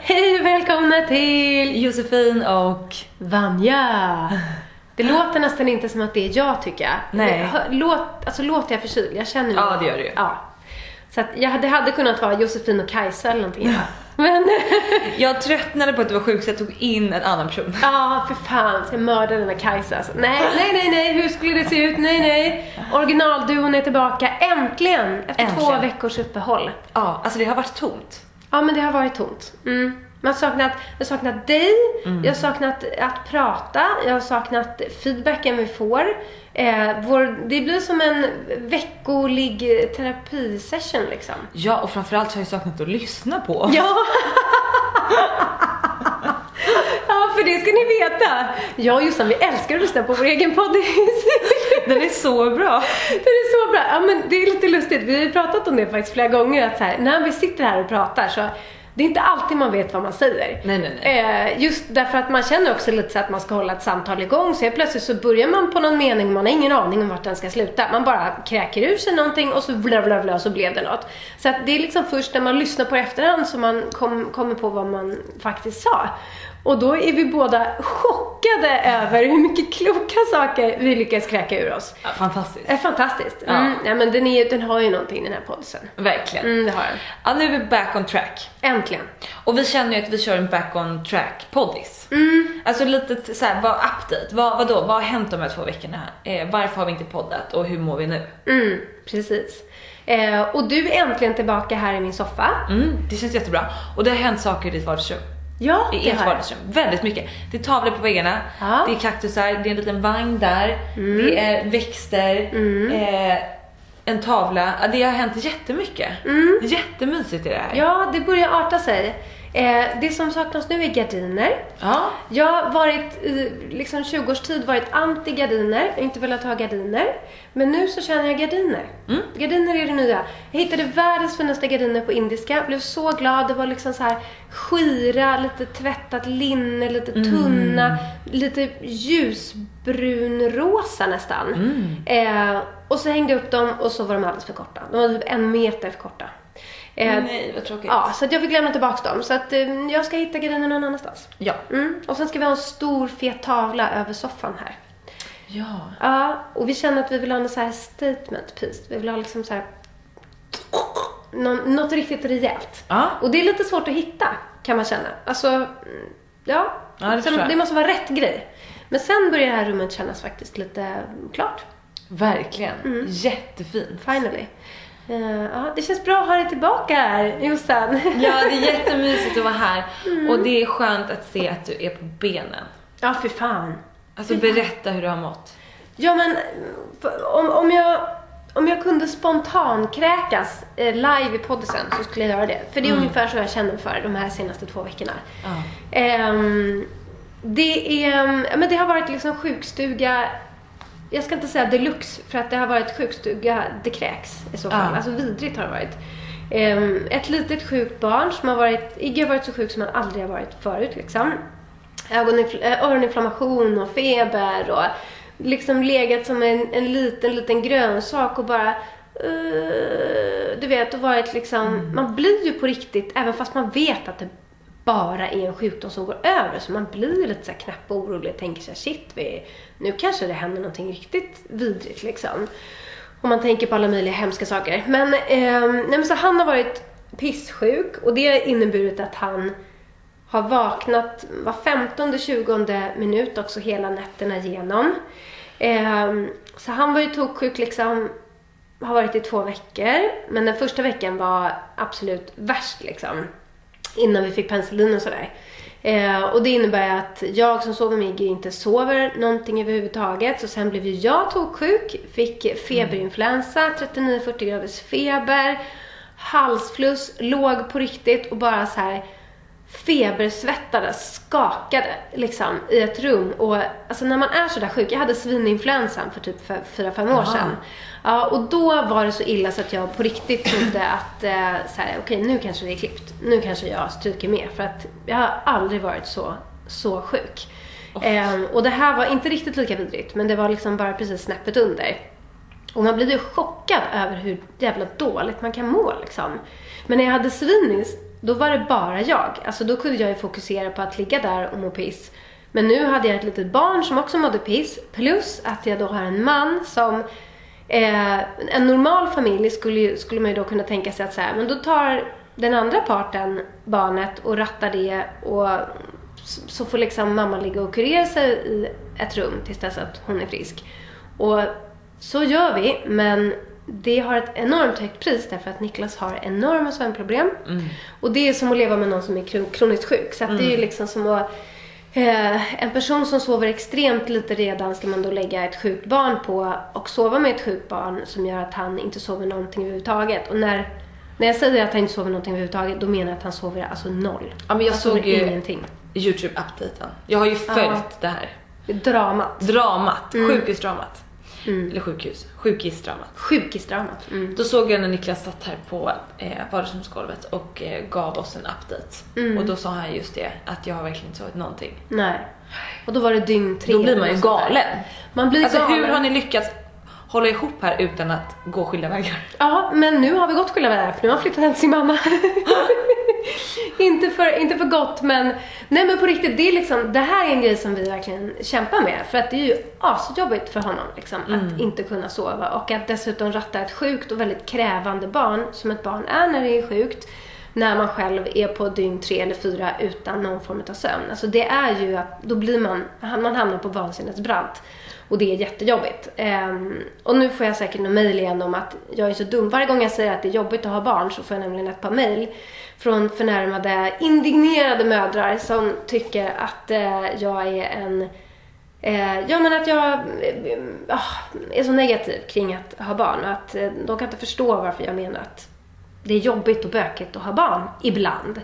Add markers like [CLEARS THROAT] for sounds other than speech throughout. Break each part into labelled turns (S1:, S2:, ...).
S1: Hej välkomna till Josefin och Vanja. Det låter nästan inte som att det är jag tycker jag.
S2: Nej.
S1: Låt, alltså låter jag förkyld? Jag känner
S2: Ja, det gör du ju.
S1: Ja. Så att jag, det hade kunnat vara Josefin och Kajsa eller någonting. Men [LAUGHS]
S2: Jag tröttnade på att du var sjuk så jag tog in en annan person.
S1: ja, för fan. Ska jag mörda den här Kajsa alltså. Nej, nej, nej, nej. Hur skulle det se ut? Nej, nej. Originalduon är tillbaka. Äntligen! Efter två
S2: Äntligen.
S1: veckors uppehåll.
S2: Ja, alltså det har varit tomt.
S1: Ja, men det har varit tomt. Mm. Man saknat, jag har saknat dig,
S2: Mm.
S1: jag har saknat att prata, jag har saknat feedbacken vi får. Eh, vår, det blir som en veckolig terapisession liksom.
S2: Ja, och framförallt så har jag saknat att lyssna på.
S1: Ja! [LAUGHS] ja, för det ska ni veta. Jag och Jossan, vi älskar att lyssna på vår egen podd.
S2: Den är så bra.
S1: Det är så bra. Ja, men det är lite lustigt. Vi har ju pratat om det faktiskt flera gånger. Att så här, när vi sitter här och pratar så det är inte alltid man vet vad man säger.
S2: Nej, nej, nej.
S1: Eh, just därför att man känner också lite så att man ska hålla ett samtal igång. Så plötsligt så börjar man på någon mening, man har ingen aning om vart den ska sluta. Man bara kräker ur sig någonting och så bla bla bla så blev det något. Så att det är liksom först när man lyssnar på det efterhand som man kom, kommer på vad man faktiskt sa. Och då är vi båda chockade över hur mycket kloka saker vi lyckas kräka ur oss.
S2: Ja, fantastiskt.
S1: Är fantastiskt.
S2: Ja.
S1: Mm, ja, men den, är, den har ju någonting den här podden.
S2: Verkligen.
S1: Mm, det har den.
S2: Ja, nu är vi back on track.
S1: Äntligen.
S2: Och vi känner ju att vi kör en back on track poddis.
S1: Mm.
S2: Alltså lite t- så här, vad update? Vad, vadå? Vad har hänt de här två veckorna? Eh, varför har vi inte poddat och hur mår vi nu?
S1: Mm, precis. Eh, och du är äntligen tillbaka här i min soffa.
S2: Mm, det känns jättebra. Och det har hänt saker i ditt vardagsrum.
S1: Ja,
S2: I
S1: det
S2: ert
S1: har jag.
S2: vardagsrum. Väldigt mycket. Det är tavlor på väggarna,
S1: Ja.
S2: det är kaktusar, det är en liten vagn där,
S1: Mm.
S2: det är växter, eh, en tavla. Det har hänt jättemycket. Jättemysigt är det här.
S1: Mm. Ja, det börjar arta sig. Eh, det som saknas nu är gardiner.
S2: Ja.
S1: Jag har varit i liksom 20 års tid varit anti gardiner, inte velat ha gardiner. Men nu så känner jag gardiner.
S2: Mm.
S1: Gardiner är det nya. Jag hittade världens finaste gardiner på indiska, blev så glad. Det var liksom så här skira, lite tvättat linne, lite
S2: Mm.
S1: tunna, lite ljusbrunrosa nästan.
S2: Mm.
S1: Eh, och så hängde jag upp dem och så var de alldeles för korta. De var typ en meter för korta. Eh,
S2: Nej, vad tråkigt.
S1: Ja, så jag fick lämna tillbaka dem. Så att eh, jag ska hitta gardiner någon annanstans.
S2: Ja.
S1: Mm. Och sen ska vi ha en stor fet tavla över soffan här.
S2: Ja.
S1: Ja, och vi känner att vi vill ha en så här statement piece. Vi vill ha liksom så här någon, något riktigt rejält.
S2: Ja.
S1: Och det är lite svårt att hitta, kan man känna. Alltså, mm, ja.
S2: Ja, det jag.
S1: det måste vara rätt grej. Men sen börjar det här rummet kännas faktiskt lite klart.
S2: Verkligen.
S1: Mm.
S2: Jättefint.
S1: Finally. Eh, ja, det känns bra att ha dig tillbaka här, Jossan. [LAUGHS]
S2: Ja, det är jättemysigt att vara här.
S1: Mm.
S2: Och det är skönt att se att du är på benen.
S1: ja, för fan.
S2: Alltså berätta hur du har mått.
S1: Ja, men för- om, om, jag, om jag kunde spontankräkas eh, live i poddisen så skulle jag göra det. För det är ungefär så jag känner för de här senaste två veckorna.
S2: Ja.
S1: Ehm, Det, är, mm, men det har varit liksom sjukstuga, jag ska inte säga deluxe för att det har varit sjukstuga det kräks i så fall.
S2: Ja.
S1: Alltså vidrigt har det varit. Ehm, ett litet sjukt barn som har varit, Iggy har varit så sjuk som han aldrig har varit förut liksom. Ögoninfl- äh, öroninflammation och feber och liksom legat som en, en liten, liten grönsak och bara eh, du vet, och varit liksom, man blir ju på riktigt, även fast man vet att det bara är en sjukdom som går över, så man blir lite så här knäpp och orolig och tänker så här, shit, vi, nu kanske det händer någonting riktigt vidrigt liksom. Om man tänker på alla möjliga hemska saker. Men, eh, nej, men så han har varit pissjuk och det har inneburit att han har vaknat var 15 20 minut också hela nätterna igenom. Eh, så han var ju toksjuk liksom, har varit i två veckor. Men den första veckan var absolut värst liksom. Innan vi fick penicillin och sådär. Eh, och det innebär att jag som sover med Iggy inte sover någonting överhuvudtaget. Så sen blev ju jag toksjuk, fick feberinfluensa, 39-40 graders feber, halsfluss, låg på riktigt och bara så här febersvettades, skakade liksom i ett rum. Och alltså när man är sådär sjuk, jag hade svininfluensan för typ 4-5 år sedan. Ja, och då var det så illa så att jag på riktigt trodde att eh, så här, okej nu kanske det är klippt. Nu kanske jag stryker med. För att jag har aldrig varit så, så sjuk. Ehm, och det här var inte riktigt lika vidrigt, men det var liksom bara precis snäppet under. Och man blir ju chockad över hur jävla dåligt man kan må liksom. Men när jag hade svinis, då var det bara jag. Alltså då kunde jag ju fokusera på att ligga där och må piss. Men nu hade jag ett litet barn som också mådde piss. Plus att jag då har en man som Eh, en normal familj skulle, ju- skulle man ju då kunna tänka sig att så här, men då tar den andra parten barnet och rattar det och så får liksom mamma ligga och kurera sig i ett rum tills dess att hon är frisk. Och så gör vi, men det har ett enormt högt pris därför att Niklas har enorma sömnproblem. Och det är som att leva med någon som är kro- kroniskt sjuk. Så att det är ju liksom som att Eh, en person som sover extremt lite redan ska man då lägga ett sjukt barn på och sova med ett sjukt barn som gör att han inte sover någonting överhuvudtaget. Och när, när jag säger att han inte sover någonting överhuvudtaget, då menar jag att han sover alltså noll.
S2: Ja, men jag
S1: han
S2: såg ju
S1: ingenting.
S2: Youtube-updaten. Jag har ju följt det här
S1: Dramat.
S2: dramat, sjukhusdramat. Eller sjukhus, sjukisdramat.
S1: Sjukisdramat. Mm.
S2: Då såg jag när Niklas satt här på eh, vardagsrumsgolvet och eh, gav oss en update.
S1: Mm.
S2: Och då sa han just det, att jag har verkligen inte sovit någonting.
S1: Nej. Och då var det dygn tre.
S2: Då blir man ju galen.
S1: Man blir
S2: Alltså
S1: galen.
S2: hur har ni lyckats hålla ihop här utan att gå skilda vägar?
S1: Ja, men nu har vi gått skilda vägar för nu har han flyttat hem till sin mamma. [LAUGHS] inte, för, inte för gott, men nej men på riktigt, det är liksom, det här är en grej som vi verkligen kämpar med. För att det är ju asjobbigt för honom liksom, att inte kunna sova och att dessutom ratta ett sjukt och väldigt krävande barn, som ett barn är när det är sjukt, när man själv är på dygn tre eller fyra utan någon form av sömn. Alltså det är ju att, då blir man, man hamnar på vansinnets brant. Och det är jättejobbigt. Um, och nu får jag säkert någon mejl igen om att jag är så dum. Varje gång jag säger att det är jobbigt att ha barn så får jag nämligen ett par mejl från förnärmade, indignerade mödrar som tycker att uh, jag är en Eh, ja men att jag eh, ah, är så negativ kring att ha barn och att eh, de kan inte förstå varför jag menar att det är jobbigt och bökigt att ha barn ibland.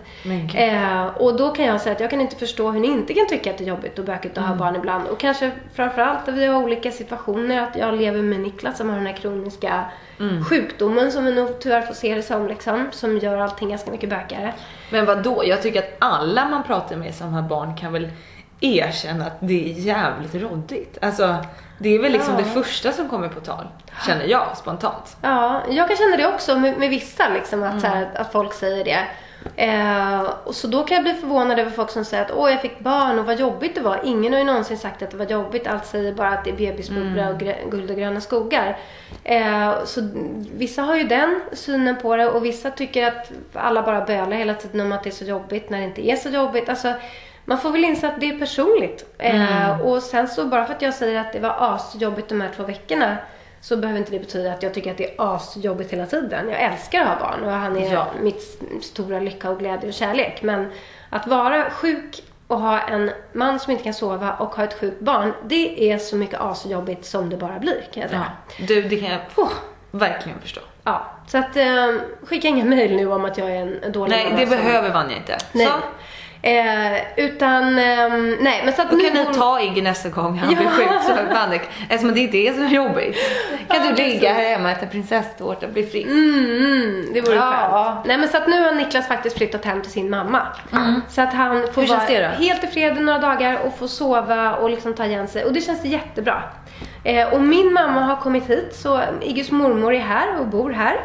S1: Eh, och då kan jag säga att jag kan inte förstå hur ni inte kan tycka att det är jobbigt och bökigt att
S2: Mm.
S1: ha barn ibland. Och kanske framförallt att vi har olika situationer. Att jag lever med Niklas som har den här kroniska
S2: Mm.
S1: sjukdomen som vi nog tyvärr får se det som liksom. Som gör allting ganska mycket bökigare.
S2: Men vad då? Jag tycker att alla man pratar med som har barn kan väl erkänna att det är jävligt roddigt. Alltså, det är väl liksom
S1: Ja.
S2: det första som kommer på tal, känner jag spontant.
S1: Ja, jag kan känna det också med, med vissa, liksom, att,
S2: Mm.
S1: här, att folk säger det. Eh, och så då kan jag bli förvånad över folk som säger att åh, jag fick barn och vad jobbigt det var. Ingen har ju någonsin sagt att det var jobbigt. Allt säger bara att det är bebisbubbla
S2: Mm.
S1: och guld och gröna skogar. Eh, så vissa har ju den synen på det och vissa tycker att alla bara bölar hela tiden om att det är så jobbigt när det inte är så jobbigt. Alltså, man får väl inse att det är personligt. Eh, och sen så bara för att jag säger att det var asjobbigt de här två veckorna så behöver inte det betyda att jag tycker att det är asjobbigt hela tiden. Jag älskar att ha barn och han är
S2: Ja.
S1: mitt stora lycka och glädje och kärlek. Men att vara sjuk och ha en man som inte kan sova och ha ett sjukt barn, det är så mycket asjobbigt som det bara blir kan jag säga.
S2: Ja. Du, det kan jag
S1: Oh.
S2: verkligen förstå.
S1: Ja, så att eh, skicka inga mejl nu om att jag är en dålig
S2: Nej, det
S1: som-
S2: behöver Vanja inte.
S1: Nej.
S2: Så,
S1: Eh, utan, ehm, nej men så att
S2: Då kan ni
S1: bor-
S2: ta Iggy nästa gång han blir
S1: Ja.
S2: sjuk så förbannad. Eftersom det inte är så jobbigt. Kan
S1: Ja,
S2: du ligga här hemma och äta prinsesstårta och bli frisk?
S1: Mm, det vore
S2: Ja.
S1: skönt. Nej men så att nu har Niklas faktiskt flyttat hem till sin mamma. Så att han får vara helt i fred i några dagar och få sova och liksom ta igen sig. Och det känns jättebra. Eh, och min mamma har kommit hit så Iggys mormor är här och bor här.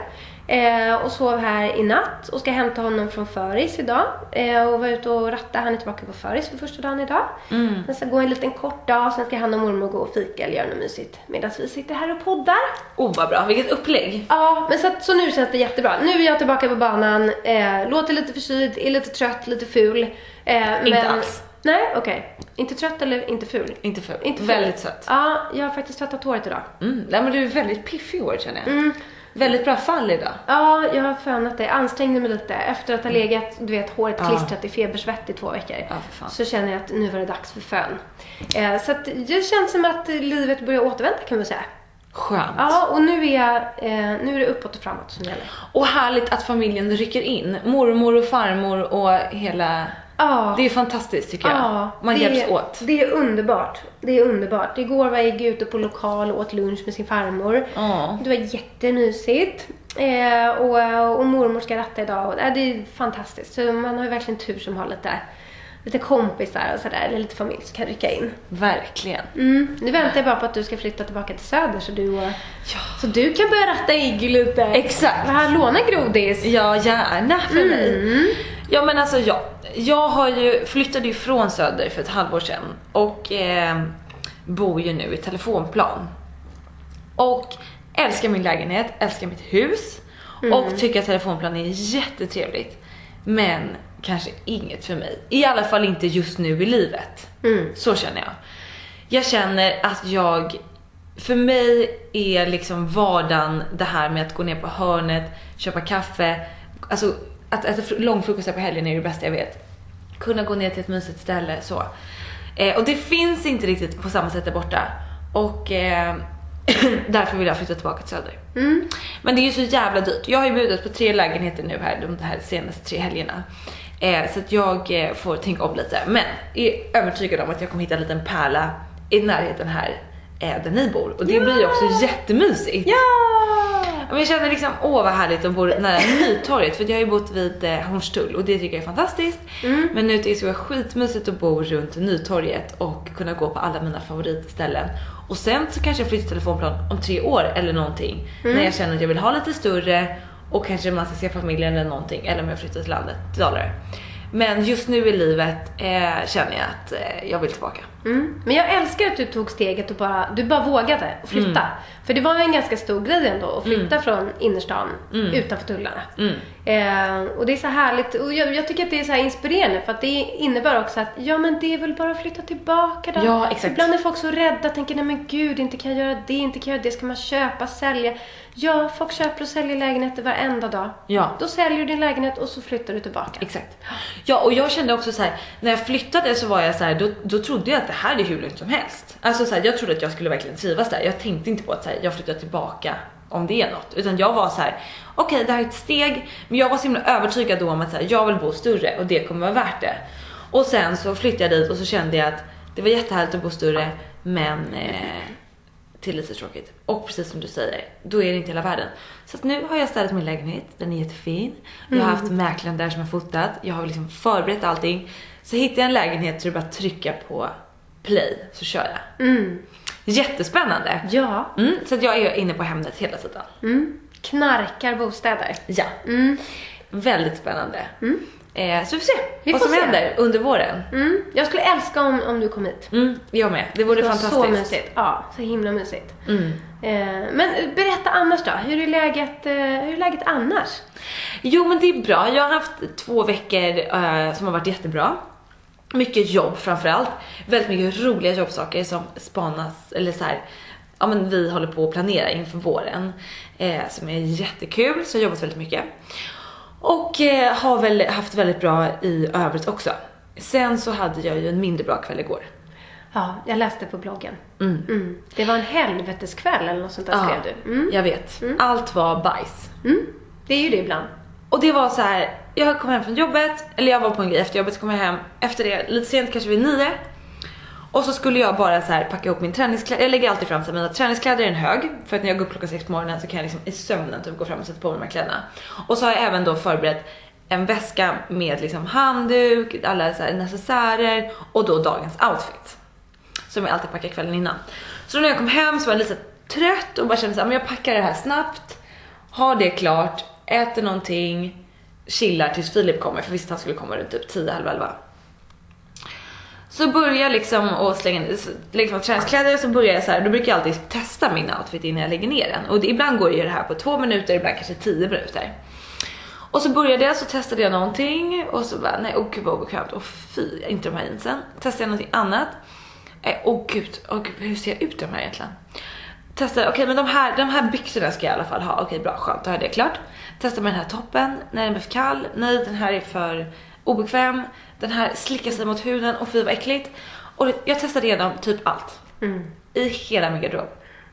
S1: Eh, och sov här i natt och ska hämta honom från föris idag. Eh, och var ute och ratta. Han är tillbaka på föris för första dagen idag.
S2: Mm.
S1: Sen ska gå en liten kort dag. Sen ska han och mormor gå och fika eller göra något mysigt. Medan vi sitter här och poddar.
S2: Oh vad bra, vilket upplägg.
S1: Ja, men så, att, så nu känns det jättebra. Nu är jag tillbaka på banan, eh, låter lite förkyld, är lite trött, lite ful. Eh,
S2: Inte
S1: men...
S2: alls.
S1: Nej, okej. Inte trött eller inte ful?
S2: Inte för.
S1: Inte ful.
S2: Väldigt söt.
S1: Ja, jag har faktiskt tvättat håret idag.
S2: Mm. Nej, men du är väldigt piffig i år känner jag.
S1: Mm.
S2: Väldigt bra fall idag.
S1: Ja, jag har fönat det. Ansträngde mig lite. Efter att ha legat, du vet, håret
S2: Ja.
S1: klistrat i febersvett i två veckor.
S2: Ja.
S1: Så känner jag att nu var det dags för fön. Eh, så att det känns som att livet börjar återvända kan man säga.
S2: Skönt.
S1: Ja, och nu är, jag, eh, nu är det uppåt och framåt som gäller.
S2: Och härligt att familjen rycker in. Mormor och farmor och hela...
S1: Ja.
S2: Det är fantastiskt tycker jag.
S1: Ja,
S2: Man
S1: det,
S2: hjälps åt.
S1: Det är underbart. Det är underbart. Igår var jag ute på lokal och åt lunch med sin farmor.
S2: Ja.
S1: Det var jättemysigt. Eh, och, och mormor ska ratta idag. Och, eh, det är fantastiskt. Så man har ju verkligen tur som har lite, lite kompisar och sådär. Eller lite familj som kan rycka in.
S2: Verkligen.
S1: Mm. Nu väntar jag bara på att du ska flytta tillbaka till Söder så du, och, så du kan börja ratta Iggy lite.
S2: Exakt.
S1: Han lånar grodis.
S2: Ja, gärna för mig. Ja, men alltså ja. Jag har ju, flyttade ju från Söder för ett halvår sedan och eh, bor ju nu i telefonplan. Och älskar min lägenhet, älskar mitt hus och tycker att telefonplan är jättetrevligt. Men kanske inget för mig. I alla fall inte just nu i livet. Så känner jag. Jag känner att jag, för mig är liksom vardagen det här med att gå ner på hörnet, köpa kaffe, alltså att äta fr- långfrukostar på helgen är det bästa jag vet. Kunna gå ner till ett mysigt ställe så. Eh, och det finns inte riktigt på samma sätt där borta. Och eh, [CLEARS THROAT] därför vill jag flytta tillbaka till Söder. Men det är ju så jävla dyrt. Jag har ju budat på tre lägenheter nu här de här senaste tre helgerna. Eh, så att jag eh, får tänka om lite. Men är övertygad om att jag kommer hitta en liten pärla i närheten här eh, där ni bor. Och det blir ju också jättemysigt.
S1: Ja!
S2: Men jag känner liksom, åh vad härligt att bo nära Nytorget för jag har ju bott vid eh, Hornstull och det tycker jag är fantastiskt. Men nu tycker jag det skitmysigt att bo runt Nytorget och kunna gå på alla mina favoritställen. Och sen så kanske jag flyttar telefonplan om tre år eller någonting. När jag känner att jag vill ha lite större och kanske man ska se familjen eller någonting. Eller om jag flyttar till landet, till Dalarö. Men just nu i livet eh, känner jag att eh, jag vill tillbaka.
S1: Mm. Men jag älskar att du tog steget och bara, du bara vågade flytta. För det var en ganska stor grej ändå att flytta från innerstan utanför tullarna. Eh, och det är så härligt och jag, jag tycker att det är så här inspirerande för att det innebär också att ja men det är väl bara att flytta tillbaka då.
S2: Ja, exakt.
S1: Ibland är folk så rädda tänker nej men gud inte kan jag göra det, inte kan jag göra det, ska man köpa, sälja? Ja, folk köper och säljer lägenheter varenda dag.
S2: Ja.
S1: Då säljer du din lägenhet och så flyttar du tillbaka.
S2: Exakt. Ja och jag kände också så här när jag flyttade så var jag så här, då, då trodde jag att det här är hur lugnt som helst. Alltså så här, jag trodde att jag skulle verkligen trivas där. Jag tänkte inte på att så här, jag flyttar tillbaka om det är något. Utan jag var så här: okej det här är ett steg. Men jag var så himla övertygad då om att så här, jag vill bo större och det kommer vara värt det. Och sen så flyttade jag dit och så kände jag att det var jättehärligt att bo större men eh, till lite tråkigt. Och precis som du säger, då är det inte hela världen. Så att nu har jag städat min lägenhet, den är jättefin. Jag har haft mäklaren där som har fotat, jag har liksom förberett allting. Så hittar jag en lägenhet så är det bara att trycka på play så kör jag. Jättespännande!
S1: Ja.
S2: Mm, så jag är inne på Hemnet hela tiden.
S1: Mm. Knarkar bostäder.
S2: Ja. Väldigt spännande. Eh, så vi får se
S1: Vi
S2: vad
S1: får
S2: som
S1: se.
S2: händer under våren.
S1: Mm. Jag skulle älska om, om du kom hit.
S2: Mm, jag med. Det vore
S1: Det
S2: fantastiskt.
S1: så mysigt. Ja, så himla mysigt.
S2: Mm.
S1: Eh, men berätta annars då. Hur är läget, eh, hur är läget annars?
S2: Jo men det är bra. Jag har haft två veckor eh, som har varit jättebra. Mycket jobb framförallt. Väldigt mycket roliga jobbsaker som spanas, eller så här, ja men vi håller på att planera inför våren. Eh, som är jättekul, så jag har jobbat väldigt mycket. Och eh, har väl haft väldigt bra i övrigt också. Sen så hade jag ju en mindre bra kväll igår.
S1: Ja, jag läste på bloggen. Mm. Det var en helveteskväll eller något sånt där skrev du. Mm.
S2: jag vet. Allt var bajs.
S1: Det är ju det ibland.
S2: Och det var så här, jag kom hem från jobbet, eller jag var på en grej efter jobbet så kom jag hem efter det lite sent, kanske vid nio. Och så skulle jag bara så här packa ihop min träningskläder. Jag lägger alltid fram så här, mina träningskläder i en hög. För att när jag går upp klockan sex på morgonen så kan jag liksom i sömnen typ gå fram och sätta på mig de här kläderna. Och så har jag även då förberett en väska med liksom handduk, alla så här necessärer och då dagens outfit. Som jag alltid packar kvällen innan. Så då när jag kom hem så var jag lite trött och bara kände såhär, men jag packar det här snabbt, har det klart, äter någonting, chillar tills Filip kommer, för visst han skulle komma runt typ 10, halv 11. Så börjar jag liksom och slänga liksom träningskläder så börjar jag så här, då brukar jag alltid testa min outfit innan jag lägger ner den. Och det, ibland går ju det här på två minuter, ibland kanske tio minuter. Och så började jag, så testade jag någonting och så bara, nej, åh gud vad obekvämt, och fy, inte de här jeansen. Testade jag någonting annat. Eh, åh gud, åh gud, hur ser jag ut i de här egentligen? Testade, okej men de här, de här byxorna ska jag i alla fall ha, okej bra, skönt, då har jag det klart. Testade med den här toppen, när den är för kall, nej den här är för obekväm, den här slickar sig mot huden och fy vad äckligt. Och jag testade igenom typ allt. I hela min garderob.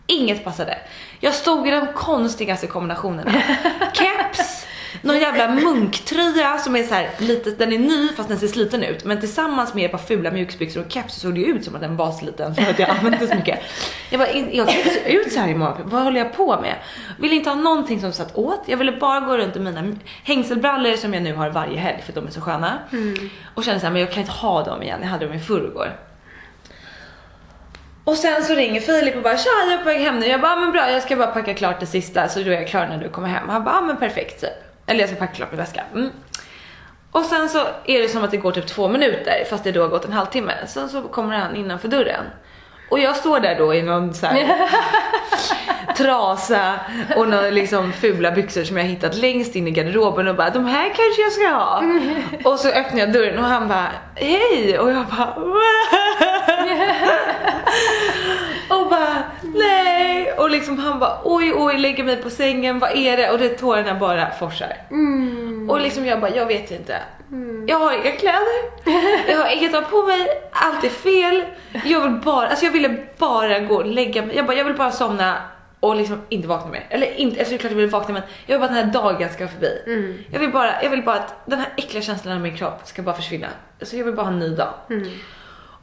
S2: Inget passade. Jag stod i de konstigaste kombinationerna. [LAUGHS] Keps, någon jävla munktröja som är så här lite, den är ny fast den ser sliten ut. Men tillsammans med ett par fula mjukisbyxor och keps så såg det ut som att den var sliten för att jag använde så mycket. Jag bara, jag kan inte se ut så här imorgon. Vad håller jag på med? Ville inte ha någonting som satt åt. Jag ville bara gå runt i mina hängselbrallor som jag nu har varje helg för de är så sköna. Och kände såhär, men jag kan inte ha dem igen. Jag hade dem i förrgår. Och sen så ringer Filip och bara tja jag är på väg hem nu. Jag bara men bra jag ska bara packa klart det sista så då är jag klar när du kommer hem. Han bara men perfekt typ. Eller jag ska packa klart min väska. Mm. Och sen så är det som att det går typ två minuter fast det då har gått en halvtimme. Sen så kommer han innanför dörren. Och jag står där då i någon så här [LAUGHS] trasa och några liksom fula byxor som jag hittat längst in i garderoben och bara de här kanske jag ska ha. [LAUGHS] Och så öppnar jag dörren och han bara hej och jag bara [LAUGHS] och bara nej och liksom han bara oj oj lägger mig på sängen vad är det och det tårarna bara forsar. Och liksom jag bara jag vet inte. Jag har inga kläder, jag har inget att ha på mig, allt är fel. Jag vill bara, alltså jag ville bara gå och lägga mig, jag bara jag vill bara somna och liksom inte vakna mer. Eller inte, alltså det är klart jag vill vakna men jag vill bara att den här dagen ska förbi. Jag vill bara, jag vill bara att den här äckliga känslan i min kropp ska bara försvinna. Alltså jag vill bara ha en ny dag.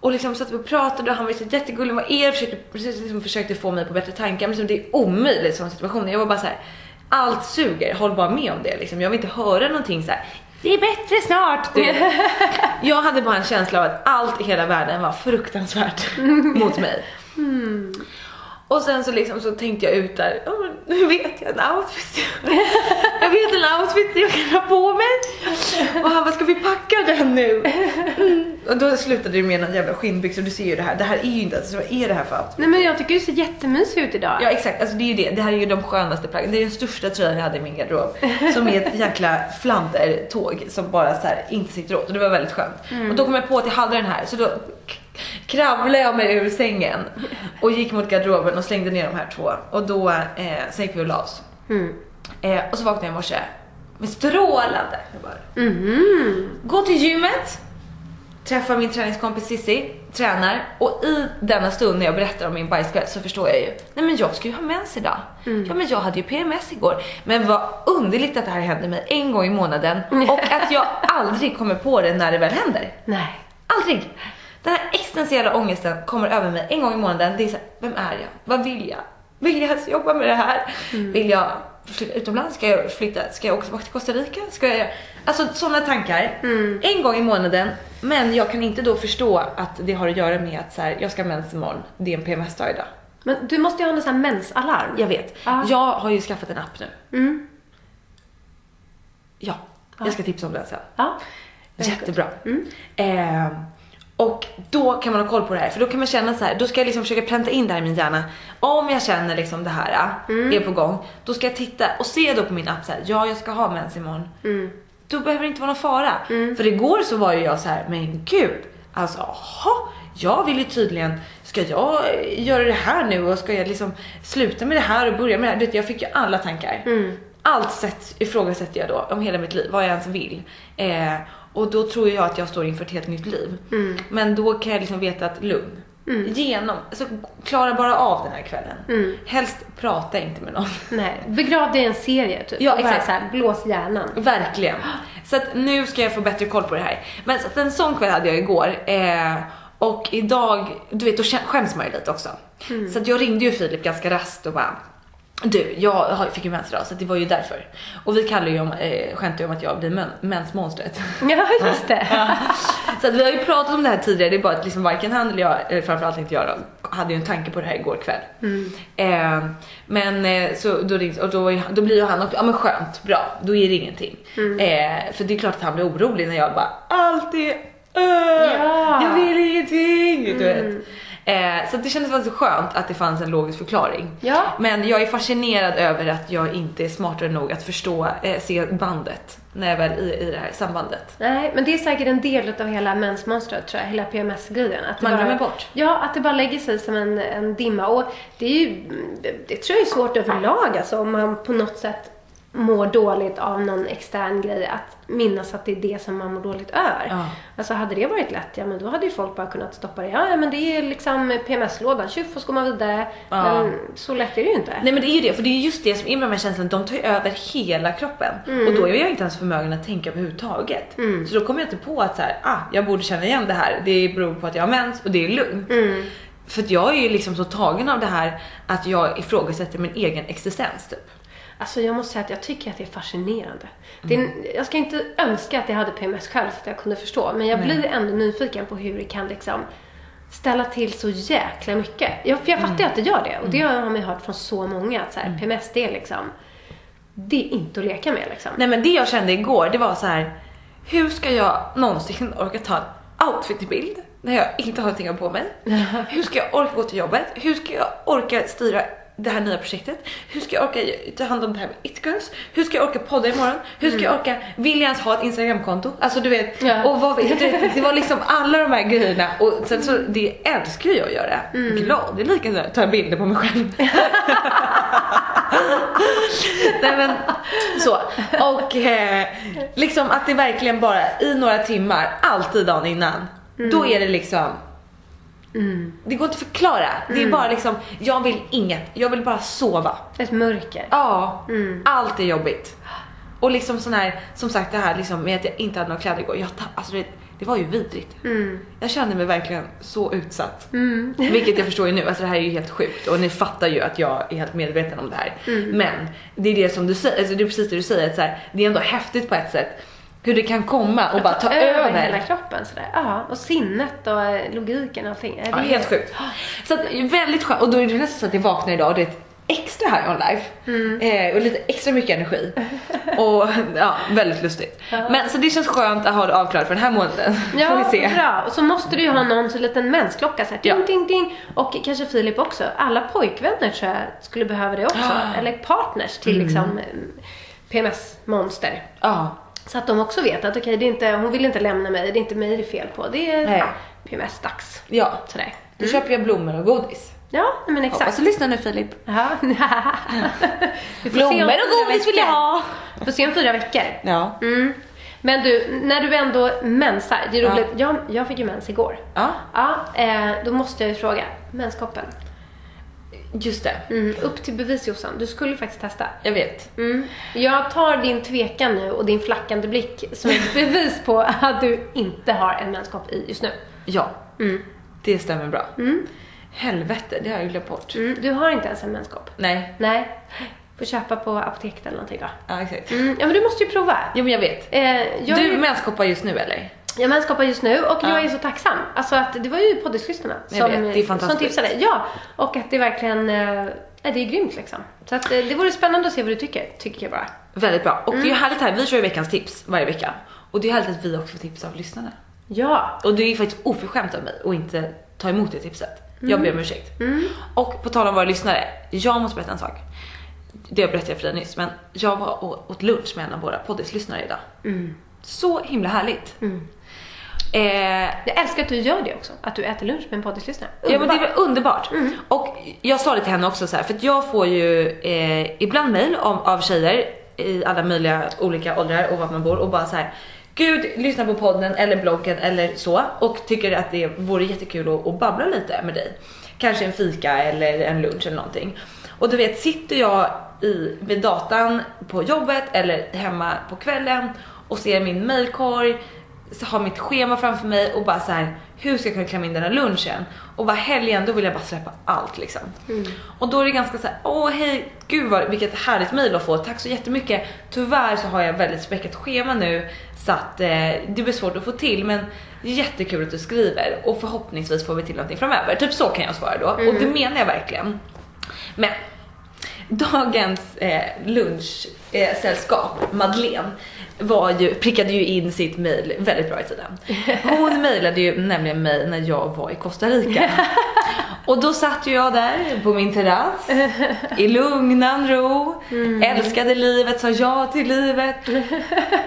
S2: Och liksom satt vi och pratade och han var så jättegullig vad är det? Försökte, liksom försökte få mig på bättre tankar men liksom det är omöjligt i sådana situationer. Jag var bara så här. allt suger, håll bara med om det liksom. Jag vill inte höra någonting så här. Det är bättre snart. Du. Jag hade bara en känsla av att allt i hela världen var fruktansvärt [LAUGHS] mot mig. Och sen så liksom så tänkte jag ut där, "Ja, men nu vet jag en outfit. jag vet en outfit jag kan ha på mig. Och han bara, ska vi packa den nu? Mm. Och då slutade det med någon jävla skinnbyxor, du ser ju det här. Det här är ju inte, alltså, vad är det här för outfit?
S1: Nej men jag tycker du ser jättemysig ut idag.
S2: Ja exakt, alltså det är ju det. Det här är ju de skönaste plaggen. Det är den största tröjan jag hade i min garderob. Som är ett jäkla flandertåg som bara så här inte sitter åt och det var väldigt skönt. Och då kom jag på att jag hade den här så då kravlade jag mig ur sängen och gick mot garderoben och slängde ner de här två. Och då eh, sen gick vi och la oss. Eh, och så vaknade jag i morse med strålande humör. Gå till gymmet, träffa min träningskompis Sissi, tränar och i denna stund när jag berättar om min bajskväll så förstår jag ju, nej men jag ska ju ha mens idag. Ja men jag hade ju PMS igår. Men vad underligt att det här händer mig en gång i månaden och [LAUGHS] att jag aldrig kommer på det när det väl händer.
S1: Nej.
S2: Aldrig! Den här existentiella ångesten kommer över mig en gång i månaden. Det är så här, vem är jag? Vad vill jag? Vill jag ens jobba med det här? Vill jag flytta utomlands? Ska jag flytta? Ska jag åka tillbaka till Costa Rica? Ska jag... Alltså sådana tankar. En gång i månaden. Men jag kan inte då förstå att det har att göra med att så här, jag ska ha mens imorgon. Det är en PMS-dag idag.
S1: Men du måste ju ha en sån här mensalarm.
S2: Jag vet.
S1: Ja.
S2: Jag har ju skaffat en app nu. Ja, jag ska tipsa om den sen.
S1: Ja.
S2: Jättebra. Eh, och då kan man ha koll på det här för då kan man känna så här, då ska jag liksom försöka pränta in det här i min hjärna. Om jag känner liksom det här är på gång, då ska jag titta och se då på min app så här, ja jag ska ha mens imorgon. Då behöver det inte vara någon fara. För igår så var ju jag så här, men gud, alltså aha, jag vill ju tydligen, ska jag göra det här nu och ska jag liksom sluta med det här och börja med det här? Vet, jag fick ju alla tankar. Allt sätt ifrågasätter jag då om hela mitt liv, vad jag ens vill. Eh, och då tror jag att jag står inför ett helt nytt liv. Men då kan jag liksom veta att lugn. Genom, alltså klara bara av den här kvällen. Helst prata inte med någon. [LAUGHS]
S1: Nej, begrav dig i en serie typ.
S2: Ja, exakt.
S1: Så här, blås hjärnan.
S2: Verkligen. Så att nu ska jag få bättre koll på det här. Men så att en sån kväll hade jag igår. Eh, och idag, du vet, då kä- skäms man ju lite också. Så att jag ringde ju Filip ganska raskt och bara du, jag fick ju mens idag så det var ju därför. Och vi kallar ju om, eh, skämtar ju om att jag blir men, mensmonstret. [LAUGHS]
S1: Ja, just det. [LAUGHS]
S2: Så att vi har ju pratat om det här tidigare, det är bara att liksom varken han eller jag, eller framförallt inte jag då, hade ju en tanke på det här igår kväll. Eh, men eh, så då, rings, och då, då blir ju han också, ja men skönt, bra, då är det ingenting. Eh, för det är klart att han blir orolig när jag bara, allt är, äh,
S1: Ja.
S2: jag vill ingenting. Du vet. Eh, så det kändes faktiskt skönt att det fanns en logisk förklaring.
S1: Ja.
S2: Men jag är fascinerad över att jag inte är smartare nog att förstå, eh, se bandet när jag väl är i, i det här sambandet.
S1: Nej, men det är säkert en del av hela mensmonstret tror jag, hela PMS-grejen. Att det
S2: Man
S1: bara-
S2: glömmer bort.
S1: Ja, att det bara lägger sig som en, en dimma. Och det är ju, det tror jag är svårt överlag alltså om man på något sätt mår dåligt av någon extern grej att minnas att det är det som man mår dåligt över.
S2: Ja.
S1: Alltså hade det varit lätt, ja men då hade ju folk bara kunnat stoppa det. Ja, men det är liksom PMS-lådan, tjuff och så går man vidare.
S2: Ja.
S1: Men så lätt är det ju inte.
S2: Nej men det är ju det, för det är just det som är med de här känslorna, de tar ju över hela kroppen. Och då är jag inte ens förmögen att tänka överhuvudtaget. Så då kommer jag inte på att så här, ah, jag borde känna igen det här, det beror på att jag har mens och det är lugnt. För att jag är ju liksom så tagen av det här att jag ifrågasätter min egen existens typ.
S1: Alltså jag måste säga att jag tycker att det är fascinerande. Det är, jag ska inte önska att jag hade PMS själv så att jag kunde förstå. Men jag blir ändå nyfiken på hur det kan liksom ställa till så jäkla mycket. Jag, jag fattar ju att det gör det. Och det har man ju hört från så många att så här, PMS det är liksom, det är inte att leka med liksom.
S2: Nej men det jag kände igår det var så här. hur ska jag någonsin orka ta en outfit i bild när jag inte har någonting på mig? [LAUGHS] Hur ska jag orka gå till jobbet? Hur ska jag orka styra det här nya projektet? Hur ska jag orka ta hand om det här med It Girls? Hur ska jag orka podda imorgon? Hur ska jag orka, vill jag ens ha ett instagramkonto? Alltså du vet,
S1: Ja.
S2: och vad, du, det var liksom [LAUGHS] alla de här grejerna och sen så det älskar jag att göra. Glad, det är lika här, ta bilder på mig själv. [LAUGHS] Nej men så. Och eh, liksom att det verkligen bara i några timmar, alltid dagen innan, då är det liksom Det går inte att förklara. Det är bara liksom, jag vill inget. Jag vill bara sova.
S1: Ett mörker.
S2: Ja, allt är jobbigt. Och liksom sån här, som sagt det här liksom med att jag inte hade några kläder igår. Jag tapp, alltså det, det var ju vidrigt. Jag kände mig verkligen så utsatt. [LAUGHS] Vilket jag förstår ju nu, alltså det här är ju helt sjukt. Och ni fattar ju att jag är helt medveten om det här. Men det är det som du säger, alltså det är precis det du säger. Att så här, det är ändå häftigt på ett sätt. Hur det kan komma och bara ta över.
S1: hela kroppen sådär. Ja, och sinnet och eh, logiken och allting. Ja,
S2: Ja,
S1: det är-
S2: helt sjukt. Så att, väldigt skönt. Och då är det nästan så att jag vaknar idag och det är ett extra high on life. Eh, och lite extra mycket energi. och ja, väldigt lustigt. Men så det känns skönt att ha det avklarat för den här månaden. Får vi
S1: Ja,
S2: se.
S1: bra. Och så måste du ju ha någon så liten mensklocka såhär, ding,
S2: Ja.
S1: ding, ding. Och kanske Filip också. Alla pojkvänner tror jag skulle behöva det också. Eller partners till
S2: Mm.
S1: liksom eh, PMS-monster.
S2: Ja.
S1: Så att de också vet att okej, inte, hon vill inte lämna mig, det är inte mig det är fel på. Det är
S2: Nej.
S1: PMS-dags.
S2: Ja.
S1: Sådär.
S2: Då köper jag blommor och godis.
S1: Ja, men
S2: Hoppas
S1: exakt.
S2: du lyssnar nu Filip.
S1: Ja. [LAUGHS]
S2: Blommor och godis vill jag ha.
S1: Vi får se om fyra veckor.
S2: Ja.
S1: Mm. Men du, när du ändå mensar, det är
S2: Ja.
S1: roligt. Jag, jag fick ju mens igår.
S2: Ja,
S1: Ja, eh, då måste jag ju fråga. Menskoppen.
S2: Just det.
S1: Mm, upp till bevis Jossan. Du skulle faktiskt testa.
S2: Jag vet.
S1: Mm. Jag tar din tvekan nu och din flackande blick som ett [LAUGHS] bevis på att du inte har en menskopp i just nu.
S2: Ja. Det stämmer bra. Helvete, det har jag glömt bort.
S1: Mm, du har inte ens en menskopp.
S2: Nej.
S1: Nej. Får köpa på apoteket eller någonting då.
S2: Ja, exakt.
S1: Mm, ja men du måste ju prova.
S2: Jo men jag vet.
S1: Eh, jag
S2: Du menskoppar just nu eller?
S1: Jag menskoppar just nu och
S2: Ja.
S1: jag är så tacksam. Alltså att det var ju poddislyssnarna som, som tipsade. Ja, och att det verkligen, eh, ja, det är grymt liksom. Så att eh, det vore spännande att se vad du tycker, tycker jag bara.
S2: Väldigt bra. Och det är ju härligt här, vi kör ju veckans tips varje vecka. Och det är härligt att vi också får tips av lyssnarna.
S1: Ja.
S2: Och det är ju faktiskt oförskämt av mig att inte ta emot det tipset. Jag ber om ursäkt. Och på tal om våra lyssnare, jag måste berätta en sak. Det berättade jag för dig nyss, men jag var och åt lunch med en av våra poddislyssnare idag. Så himla härligt. Eh,
S1: Jag älskar att du gör det också, att du äter lunch med en poddislyssnare.
S2: Ja men det är underbart. Och jag sa det till henne också så här, för jag får ju eh, ibland mail av, av tjejer i alla möjliga olika åldrar och var man bor och bara så här. gud, lyssna på podden eller bloggen eller så och tycker att det vore jättekul att, att babbla lite med dig. Kanske en fika eller en lunch eller någonting. Och du vet, sitter jag i, vid datan på jobbet eller hemma på kvällen och ser min mailkorg, så har mitt schema framför mig och bara så här, hur ska jag kunna klämma in den här lunchen? Och bara helgen, då vill jag bara släppa allt liksom. Och då är det ganska så här, åh hej, gud vad, vilket härligt mail att få, tack så jättemycket. Tyvärr så har jag väldigt späckat schema nu så att eh, det blir svårt att få till men jättekul att du skriver och förhoppningsvis får vi till någonting framöver. Typ så kan jag svara då och det menar jag verkligen. Men dagens eh, lunchsällskap, eh, Madeleine, var ju, prickade ju in sitt mail väldigt bra i tiden. Hon [LAUGHS] mejlade ju nämligen mig när jag var i Costa Rica. Och då satt ju jag där på min terrass i lugnan ro, älskade livet, sa ja till livet.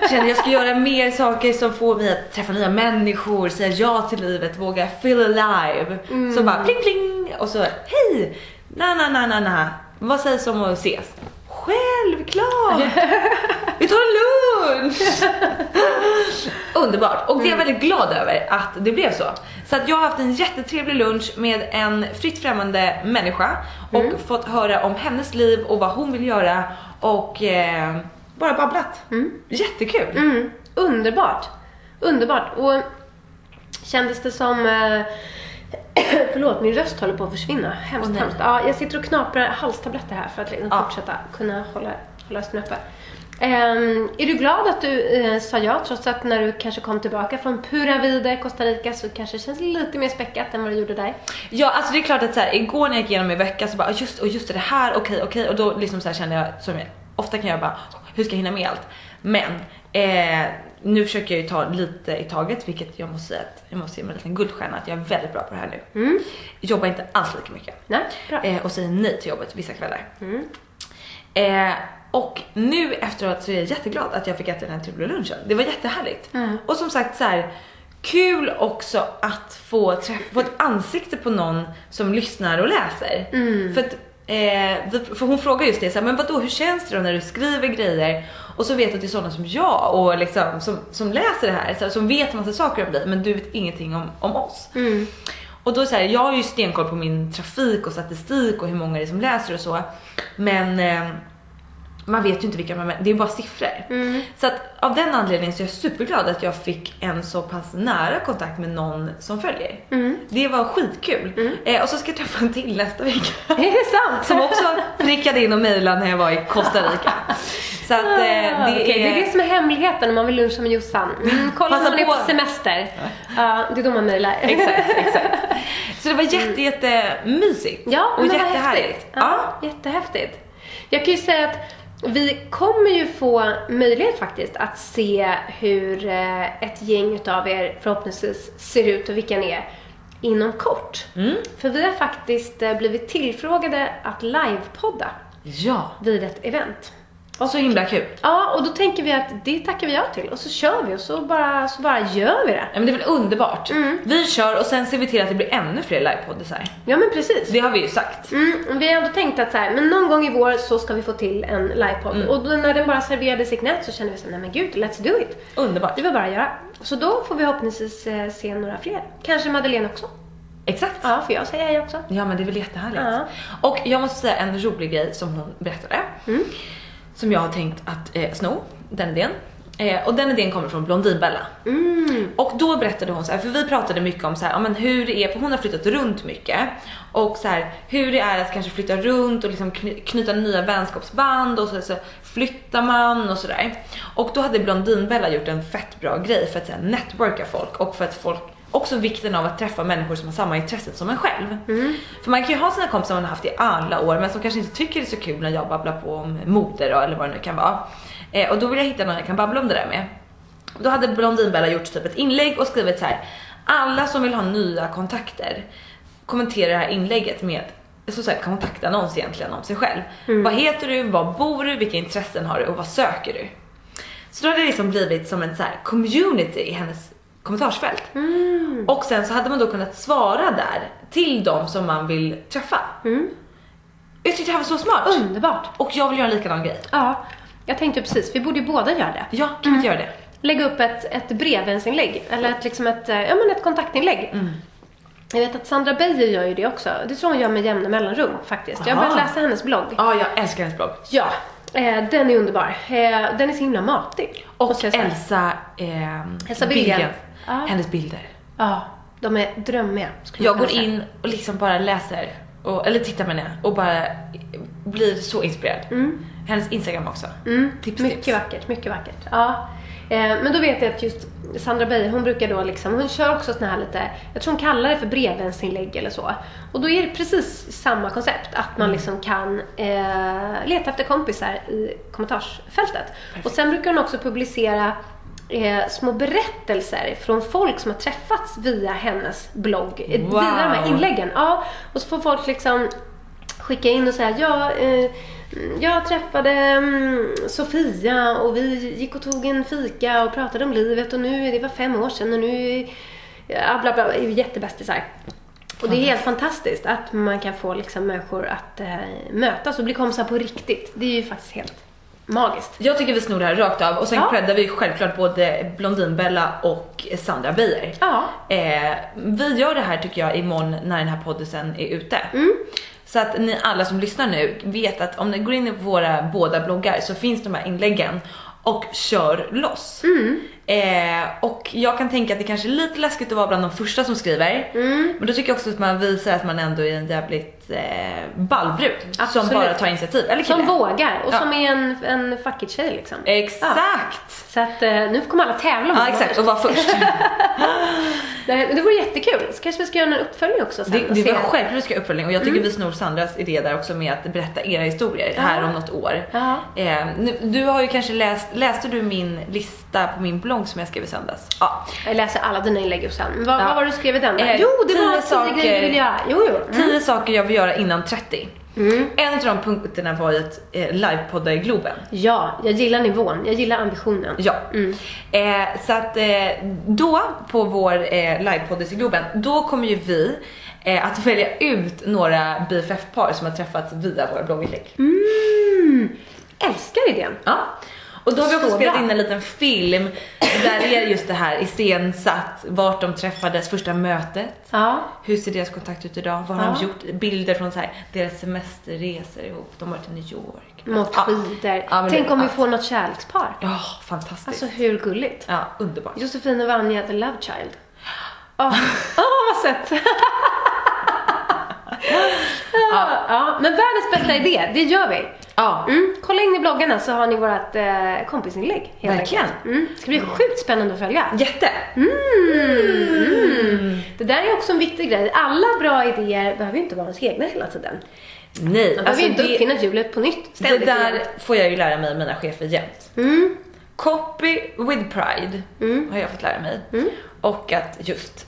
S2: Kände jag ska göra mer saker som får mig att träffa nya människor, säga ja till livet, våga feel alive. Så bara pling pling och så hej, na na na na na, vad sägs om att ses? Självklart! Vi tar en lunch! [LAUGHS] Underbart! Och det är jag väldigt glad över att det blev så. Så att jag har haft en jättetrevlig lunch med en fritt främmande människa och fått höra om hennes liv och vad hon vill göra och eh, bara babblat. Jättekul!
S1: Mm, underbart. Underbart. Och kändes det som... Eh, [COUGHS] förlåt, min röst håller på att försvinna. Hemskt,
S2: nej.
S1: hemskt. Ja, jag sitter och knaprar halstabletter här för att liksom
S2: Ja.
S1: fortsätta kunna hålla, hålla rösten uppe. Ehm, är du glad att du eh, sa ja trots att när du kanske kom tillbaka från Pura Vida, Costa Rica så kanske det känns lite mer späckat än vad det gjorde där?
S2: Ja alltså det är klart att så här, igår när jag gick igenom min vecka så bara "Ah, just, och just det här, okej okej och då liksom så här kände jag som jag ofta kan jag bara hur ska jag hinna med allt? Men eh, nu försöker jag ju ta lite i taget vilket jag måste säga att jag måste ge mig en liten guldstjärna att jag är väldigt bra på det här nu. Jobbar inte alls lika mycket.
S1: Nej, bra.
S2: Eh, och säger nej till jobbet vissa kvällar. Eh, och nu efteråt så är jag jätteglad att jag fick äta den här trevliga lunchen. Det var jättehärligt. Och som sagt så här, kul också att få, träffa, få ett ansikte på någon som lyssnar och läser. För, att, eh, för hon frågar just det, så här, men vadå hur känns det då när du skriver grejer och så vet du att det är sådana som jag och liksom, som, som läser det här, så här, som vet massa saker om dig men du vet ingenting om, om oss. Och då så här, jag har ju stenkoll på min trafik och statistik och hur många det är som läser och så. Men eh, man vet ju inte vilka man det är bara siffror. Så att av den anledningen så är jag superglad att jag fick en så pass nära kontakt med någon som följer. Det var skitkul. Eh, och så ska jag träffa en till nästa vecka. [LAUGHS]
S1: Är det sant?
S2: Som också prickade in och mejlade när jag var i Costa Rica. Så att eh, det,
S1: Ah, okej,
S2: är...
S1: det är det som är hemligheten om man vill luncha med Jossan. Mm, kolla när man är
S2: på.
S1: semester. Ja, det är då man mejlar.
S2: Exakt, [LAUGHS] exakt. Så det var jätte, jätte mysigt.
S1: Ja,
S2: och jättehärligt.
S1: häftigt. Ja, jättehäftigt. Jag kan ju säga att vi kommer ju få möjlighet faktiskt att se hur eh, ett gäng utav er förhoppningsvis ser ut och vilka ni är inom kort.
S2: Mm.
S1: För vi har faktiskt eh, blivit tillfrågade att livepodda
S2: Ja,
S1: vid ett event.
S2: Och så himla kul.
S1: Ja, och då tänker vi att det tackar vi ja till och så kör vi och så bara, så bara gör vi det.
S2: Ja, men det är väl underbart.
S1: Mm.
S2: Vi kör och sen ser vi till att det blir ännu fler livepoddar.
S1: Ja men precis.
S2: Det har vi ju sagt.
S1: Mm, vi har ändå tänkt att så här, men någon gång i vår så ska vi få till en livepodd.
S2: Mm.
S1: Och då när den bara serverades i knät så kände vi så nej men gud, let's do it.
S2: Underbart.
S1: Det var bara att göra. Så då får vi förhoppningsvis eh, se några fler. Kanske Madeleine också.
S2: Exakt.
S1: Ja, för jag säger hej också.
S2: Ja men det är väl jättehärligt.
S1: Ja.
S2: Och jag måste säga en rolig grej som hon berättade.
S1: Mm.
S2: Som jag har tänkt att eh, sno, den idén. Eh, och den idén kommer från Blondinbella.
S1: Mm.
S2: Och då berättade hon så här, för vi pratade mycket om så här, ja, men hur det är, för hon har flyttat runt mycket. Och så här, hur det är att kanske flytta runt och liksom kny- knyta nya vänskapsband och så, så flyttar man och sådär. Och då hade Blondinbella gjort en fett bra grej för att så här, networka folk och för att folk Också vikten av att träffa människor som har samma intressen som en själv. För man kan ju ha sina kompisar man har haft i alla år men som kanske inte tycker det är så kul när jag babblar på om mode då, eller vad det nu kan vara. Eh, och då vill jag hitta någon jag kan babbla om det där med. Då hade Blondinbella gjort typ ett inlägg och skrivit så här. Alla som vill ha nya kontakter kommenterar det här inlägget med så så här, kontaktannons egentligen om sig själv. Vad heter du? Var bor du? Vilka intressen har du? Och vad söker du? Så då hade det liksom blivit som en så här community i hennes kommentarsfält. Och sen så hade man då kunnat svara där till de som man vill träffa. Jag tyckte det här var så smart.
S1: Underbart.
S2: Och jag vill göra en likadan grej.
S1: Ja, jag tänkte precis, vi borde ju båda göra det.
S2: Ja, kan vi inte göra det?
S1: lägga upp ett, ett brevvänsinlägg. Eller ett, liksom ett, eh, ja, men ett kontaktinlägg.
S2: Mm.
S1: Jag vet att Sandra Beijer gör ju det också. Det tror hon gör med jämna mellanrum faktiskt. Jag har
S2: Aha.
S1: börjat läsa hennes blogg.
S2: Ja, jag älskar hennes blogg.
S1: Ja, eh, den är underbar. Eh, den är så himla matig.
S2: Och. Elsa, eh,
S1: Elsa Billgren. Ja.
S2: Hennes bilder.
S1: Ja, de är drömmiga.
S2: Jag går in och liksom bara läser, och, eller tittar med henne och bara blir så inspirerad. Hennes Instagram också. Tips,
S1: Mycket
S2: tips.
S1: vackert, mycket vackert. Ja. Eh, men då vet jag att just Sandra Beijer, hon brukar då liksom, hon kör också såna här lite, jag tror hon kallar det för brevvänsinlägg eller så. Och då är det precis samma koncept, att man liksom kan eh, leta efter kompisar i kommentarsfältet. Och sen brukar hon också publicera eh, små berättelser från folk som har träffats via hennes blogg, eh,
S2: Wow.
S1: via de här inläggen. Ja, och så får folk liksom skicka in och säga ja, eh, jag träffade mm, Sofia och vi gick och tog en fika och pratade om livet och nu, det var fem år sedan och nu, ja, bla, bla är vi jättebästisar. Och det är helt fantastiskt att man kan få liksom människor att eh, mötas och bli kompisar på riktigt. Det är ju faktiskt helt magiskt.
S2: Jag tycker vi snor det här rakt av och sen
S1: Ja.
S2: creddar vi självklart både Blondinbella och Sandra Beijer.
S1: Ja.
S2: Eh, vi gör det här tycker jag imorgon när den här podden är ute.
S1: Mm.
S2: Så att ni alla som lyssnar nu vet att om ni går in i våra båda bloggar så finns de här inläggen och kör loss.
S1: Mm.
S2: Eh, och jag kan tänka att det kanske är lite läskigt att vara bland de första som skriver.
S1: Mm.
S2: Men då tycker jag också att man visar att man ändå är en jävligt eh, ballbrud som bara tar initiativ. Eller kille.
S1: Som vågar och
S2: Ja.
S1: som är en, en fuck it-tjej liksom.
S2: Exakt!
S1: Så att eh, nu kommer alla tävla om
S2: Ja exakt, och vara först. [LAUGHS]
S1: Det vore jättekul. Så kanske vi ska göra en uppföljning också sen.
S2: Det, det var självklart vi ska ha uppföljning och jag tycker vi snor Sandras idé där också med att berätta era historier här om något år.
S1: Ja.
S2: Eh, nu, du har ju kanske läst, läste du min lista på min blogg som jag skrev i söndags? Ja.
S1: Jag läser alla dina inlägg sen. Vad,
S2: Ja.
S1: vad var det du skrev i den?
S2: Eh,
S1: jo, det var
S2: tio
S1: tio
S2: saker-
S1: grejer du vill göra. Jo, jo. Mm.
S2: 10 saker jag vill göra innan 30. En av de punkterna var ju att eh, livepodda i Globen.
S1: Ja, jag gillar nivån. Jag gillar ambitionen.
S2: Ja. Eh, så att eh, då på vår eh, livepodd i Globen, då kommer ju vi eh, att välja ut några BFF-par som har träffats via våra blogginlägg.
S1: Älskar idén.
S2: Ja. Och då har vi också
S1: Så
S2: spelat
S1: bra.
S2: in en liten film där det är just det här iscensatt, vart de träffades, första mötet.
S1: Ja.
S2: Hur ser deras kontakt ut idag? Vad har
S1: Ja.
S2: de gjort? Bilder från så här, deras semesterresor ihop. De har varit i New York. Ja.
S1: skidor.
S2: Ja,
S1: Tänk om vi får något kärlekspar.
S2: Ja, fantastiskt.
S1: Alltså hur gulligt.
S2: ja, underbart.
S1: Josefin och Vanja, the love child. [GASPS] Åh, oh, vad sött. [LAUGHS] ja. ja, men världens bästa idé, det gör vi.
S2: Ja.
S1: Mm, kolla in i bloggarna så har ni vårt eh, kompisinlägg. helt
S2: Verkligen.
S1: Mm, det ska bli sjukt spännande att följa.
S2: Jätte!
S1: Det där är också en viktig grej. Alla bra idéer behöver ju inte vara ens egna hela tiden.
S2: Nej,
S1: Man behöver ju inte uppfinna hjulet på nytt
S2: det där
S1: igen.
S2: får jag ju lära mig av mina chefer jämt.
S1: Mm.
S2: Copy with pride har jag fått lära mig.
S1: Mm.
S2: Och att just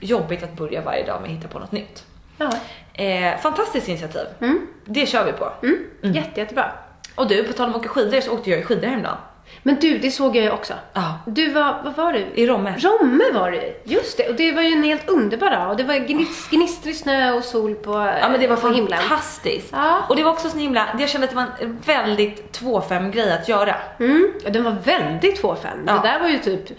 S2: jobbigt att börja varje dag med att hitta på något nytt.
S1: Ja.
S2: Eh, fantastiskt initiativ.
S1: Mm.
S2: Det kör vi på.
S1: Jätte, jättebra.
S2: Och du, på tal om att åka skidor så åkte jag ju skidor häromdagen.
S1: Men du, det såg jag ju också.
S2: Ja.
S1: Du var, vad var du?
S2: I Romme.
S1: Romme var du Just det, och det var ju en helt underbar dag. Och det var gnis- gnistrig snö och sol på,
S2: Ja men det var
S1: himlen.
S2: fantastiskt.
S1: Ja.
S2: Och det var också så himla, jag kände att det var en väldigt 2-5 grej att göra.
S1: Mm. Ja, den var väldigt 2,5.
S2: Ja.
S1: Det där var ju typ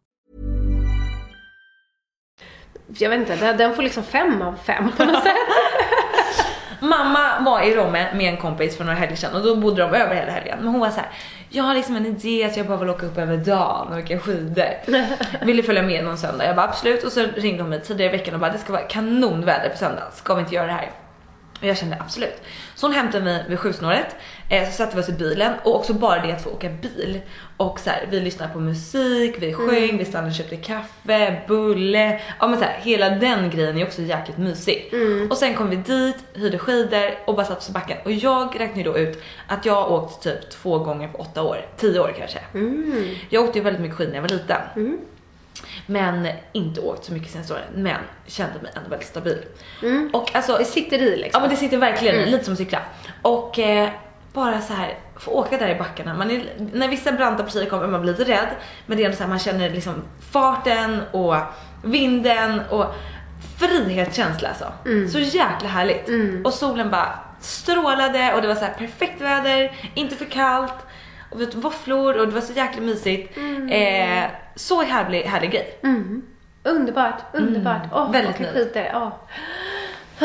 S1: Jag vet inte, den får liksom fem av fem på något sätt. [LAUGHS]
S2: Mamma var i Romme med en kompis för några helger sedan och då bodde de över hela helgen. Men hon var så här: jag har liksom en idé att jag bara vill åka upp över dagen och åka skidor. [LAUGHS] Vill du följa med någon söndag? Jag bara absolut och så ringde hon mig tidigare i veckan och bara det ska vara kanonväder på söndag, ska vi inte göra det här? Och jag kände absolut. Så hon hämtade mig vid sjusnåret, eh, så satte vi oss i bilen och också bara det att få åka bil. Och så här, vi lyssnade på musik, vi sjöng, vi stannade och köpte kaffe, bulle. Ja men så här, hela den grejen är också jäkligt mysig. Och sen kom vi dit, hyrde skidor och bara satt oss i backen. Och jag räknade då ut att jag har åkt typ två gånger på åtta år, tio år kanske. Jag åkte ju väldigt mycket skidor när jag var liten. Men inte åkt så mycket senaste åren. Men kände mig ändå väldigt stabil. Och alltså,
S1: Det sitter i liksom.
S2: Ja men det sitter verkligen i, lite som att cykla. Och eh, bara så här få åka där i backarna. Man är, när vissa branta partier kommer man blir lite rädd. Men det är ändå så här, man känner liksom farten och vinden och frihetskänsla alltså. Så jäkla härligt. Och solen bara strålade och det var så här perfekt väder, inte för kallt. Och vi åt våfflor och det var så jäkla mysigt. Eh, så härlig, härlig grej.
S1: Underbart, underbart. Åh,
S2: Mm. väldigt
S1: åka
S2: fint.
S1: skidor. Åh.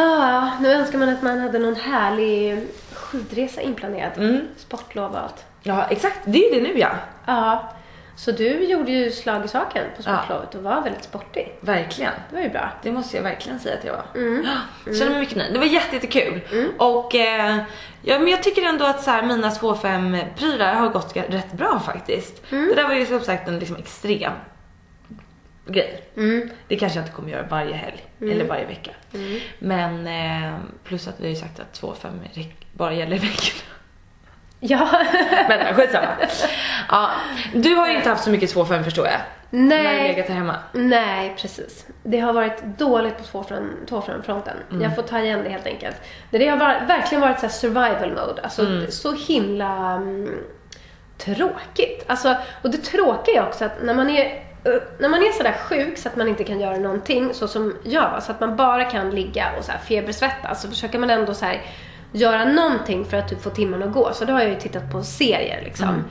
S1: Ah, nu önskar man att man hade någon härlig skidresa inplanerad.
S2: Mm.
S1: Sportlov och allt.
S2: Ja exakt, det är ju det nu ja.
S1: Ja, så du gjorde ju slag i saken på sportlovet och var väldigt sportig.
S2: Verkligen.
S1: Det var ju bra.
S2: Det måste jag verkligen säga att jag var. Ja, Känner mig mycket nöjd. Det var jätte, jättekul. Och eh, ja, men jag tycker ändå att så här, mina 2-5 prylar har gått rätt bra faktiskt. Det där var ju som sagt en liksom extrem grej. Det kanske jag inte kommer göra varje helg eller varje vecka. Men eh, plus att vi har ju sagt att 2-5 räck- bara gäller i veckorna.
S1: Ja.
S2: Men skitsamma. Ja, du har ju inte haft så mycket 2-5 förstår jag. När du
S1: Nej.
S2: legat här hemma.
S1: Nej, precis. Det har varit dåligt på tvåfron- tvåfronten. Jag får ta igen det helt enkelt. Det har var, verkligen varit så här survival mode. Alltså så himla mm, tråkigt. Alltså, och det tråkiga är också att när man är eh, när man är sådär sjuk så att man inte kan göra någonting så som jag var, så att man bara kan ligga och så här febersvettas så försöker man ändå så här göra någonting för att typ få timmen att gå. Så då har jag ju tittat på serier liksom.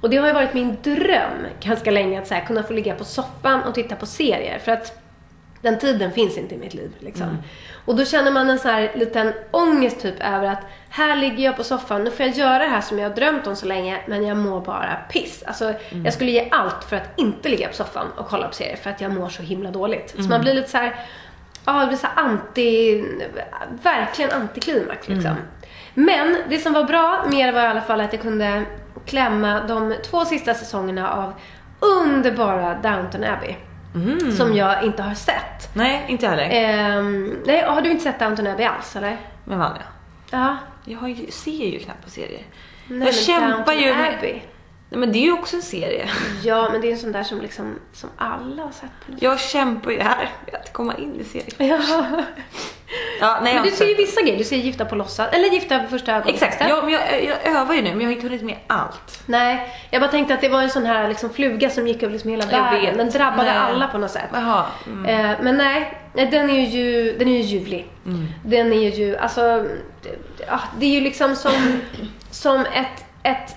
S1: Och det har ju varit min dröm ganska länge att så här, kunna få ligga på soffan och titta på serier. För att den tiden finns inte i mitt liv. Liksom. Och då känner man en så här liten ångest typ över att här ligger jag på soffan, nu får jag göra det här som jag har drömt om så länge, men jag mår bara piss. Alltså, jag skulle ge allt för att inte ligga på soffan och kolla på serier, för att jag mår så himla dåligt. Så man blir lite så här, ja, det blir så anti, verkligen antiklimax liksom. Men det som var bra med det var i alla fall att jag kunde klämma de två sista säsongerna av underbara Downton Abbey. Som jag inte har sett.
S2: Nej, inte jag heller.
S1: Ehm, nej, har du inte sett Downton Abbey alls eller?
S2: Men Vanja,
S1: Ja.
S2: jag har ju, ser ju knappt på serier.
S1: Nej,
S2: jag kämpar
S1: Downton
S2: ju med...
S1: Abbey.
S2: Nej men det är ju också en serie. [LAUGHS]
S1: Ja, men det är en sån där som liksom, som alla har sett på
S2: Jag kämpar ju här med att komma in i serien.
S1: Ja.
S2: Ja, nej,
S1: men du
S2: alltså-
S1: ser ju vissa grejer. Du ser Gifta på låtsas. Eller Gifta vid första ögonkastet.
S2: Exakt, ja, men jag, jag övar ju nu men jag har inte hunnit med allt.
S1: Nej, jag bara tänkte att det var en sån här liksom, fluga som gick över liksom hela världen. Den drabbade
S2: Nej.
S1: alla på något sätt.
S2: Jaha. Mm.
S1: Eh, men nej, den är ju, den är ju ljuvlig. Den är ju, alltså, det, ja, det är ju liksom som, som ett, ett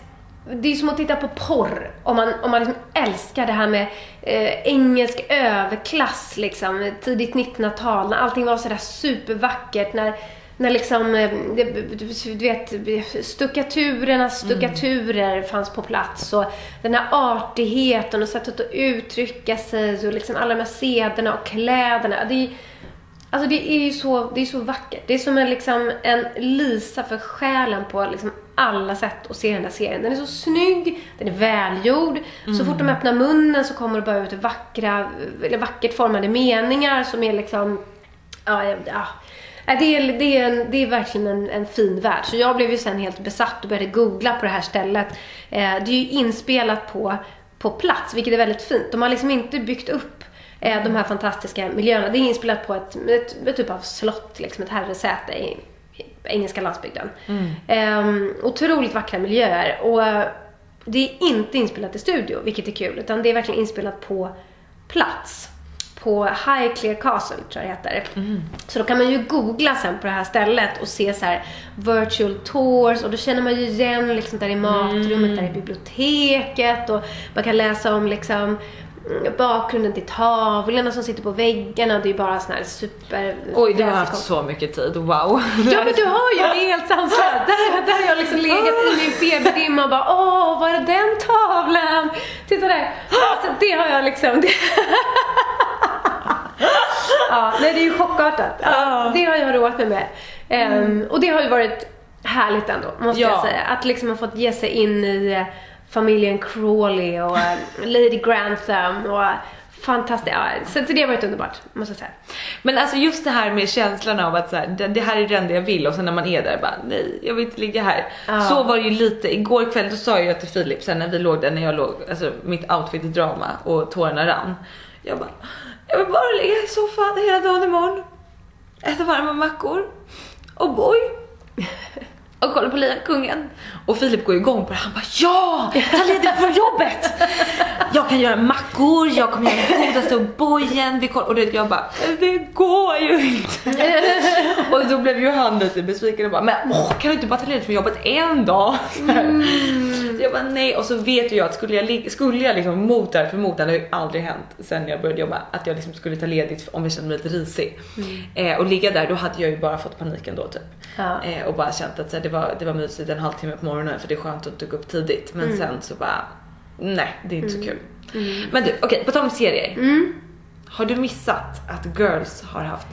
S1: det är som att titta på porr. Om man, om man liksom älskar det här med eh, engelsk överklass, liksom, tidigt 1900-tal, när allting var sådär supervackert. När, när liksom, eh, du vet, stukkaturernas stuckaturer fanns på plats. Och den här artigheten och sättet att uttrycka sig och liksom alla de här sederna och kläderna. Det är, Alltså det är ju så, det är så vackert. Det är som en, liksom, en lisa för själen på liksom alla sätt att se den där serien. Den är så snygg, den är välgjord. Så fort de öppnar munnen så kommer det bara ut vackra, eller vackert formade meningar som är liksom, ja, ja, Det är, det, är en, det är verkligen en, en fin värld. Så jag blev ju sen helt besatt och började googla på det här stället. Eh, det är ju inspelat på, på plats, vilket är väldigt fint. De har liksom inte byggt upp eh, de här fantastiska miljöerna. Det är inspelat på ett, ett, ett typ av slott, liksom ett herresäte engelska landsbygden. Ehm, otroligt vackra miljöer. Och eh, det är inte inspelat i studio, vilket är kul, utan det är verkligen inspelat på plats. På Highclere Castle, tror jag det heter. Så då kan man ju googla sen på det här stället och se så här virtual tours och då känner man ju igen liksom där i matrummet, där i biblioteket och man kan läsa om liksom mm, bakgrunden till tavlorna som sitter på väggarna. Det är bara sån här super...
S2: Oj, du har haft så mycket tid. Wow.
S1: Ja men du har ju, det är helt sanslöst. Där, där har jag liksom legat i min feberdimma och bara åh, var är den tavlan? Titta där. Alltså, det har jag liksom... Det... [LAUGHS] ja, nej det är ju chockartat. Ja, det har jag roat mig med. Ehm, och det har ju varit härligt ändå, måste
S2: Ja.
S1: jag säga. Att liksom ha fått ge sig in i eh, familjen Crawley och eh, Lady Grantham och fantastiskt. Ja, så så det har varit underbart, måste jag säga.
S2: Men alltså just det här med känslan av att så här, det, det här är det enda jag vill och sen när man är där bara nej jag vill inte ligga här.
S1: Ja.
S2: Så var det ju lite, igår kväll då sa jag till Filip sen när vi låg där när jag låg, alltså mitt outfit i drama och tårarna rann. Jag bara, jag vill bara ligga i soffan hela dagen imorgon. Äta varma mackor. Och boy. [LAUGHS] Och kolla på Lejonkungen. Och Filip går igång på det. Han bara ja! Ta ledigt från jobbet! Jag kan göra mackor, jag kommer göra den godaste bojen. Vi koll- och det, jag bara, det går ju inte. och då blev ju han lite besviken och bara, men åh, kan du inte bara ta ledigt från jobbet en dag? Så jag bara nej. Och så vet ju jag att skulle jag, skulle jag liksom mot det här, för mot det har ju aldrig hänt sen jag började jobba, att jag liksom skulle ta ledigt om jag kände mig lite risig. Eh, och ligga där, då hade jag ju bara fått paniken då typ.
S1: Ja.
S2: Eh, och bara känt att så här, det, var, det var mysigt en halvtimme på morgonen för det är skönt att gå upp tidigt. Men sen så bara, nej det är inte så kul. Men du, okej på tal om serier. Har du missat att Girls har haft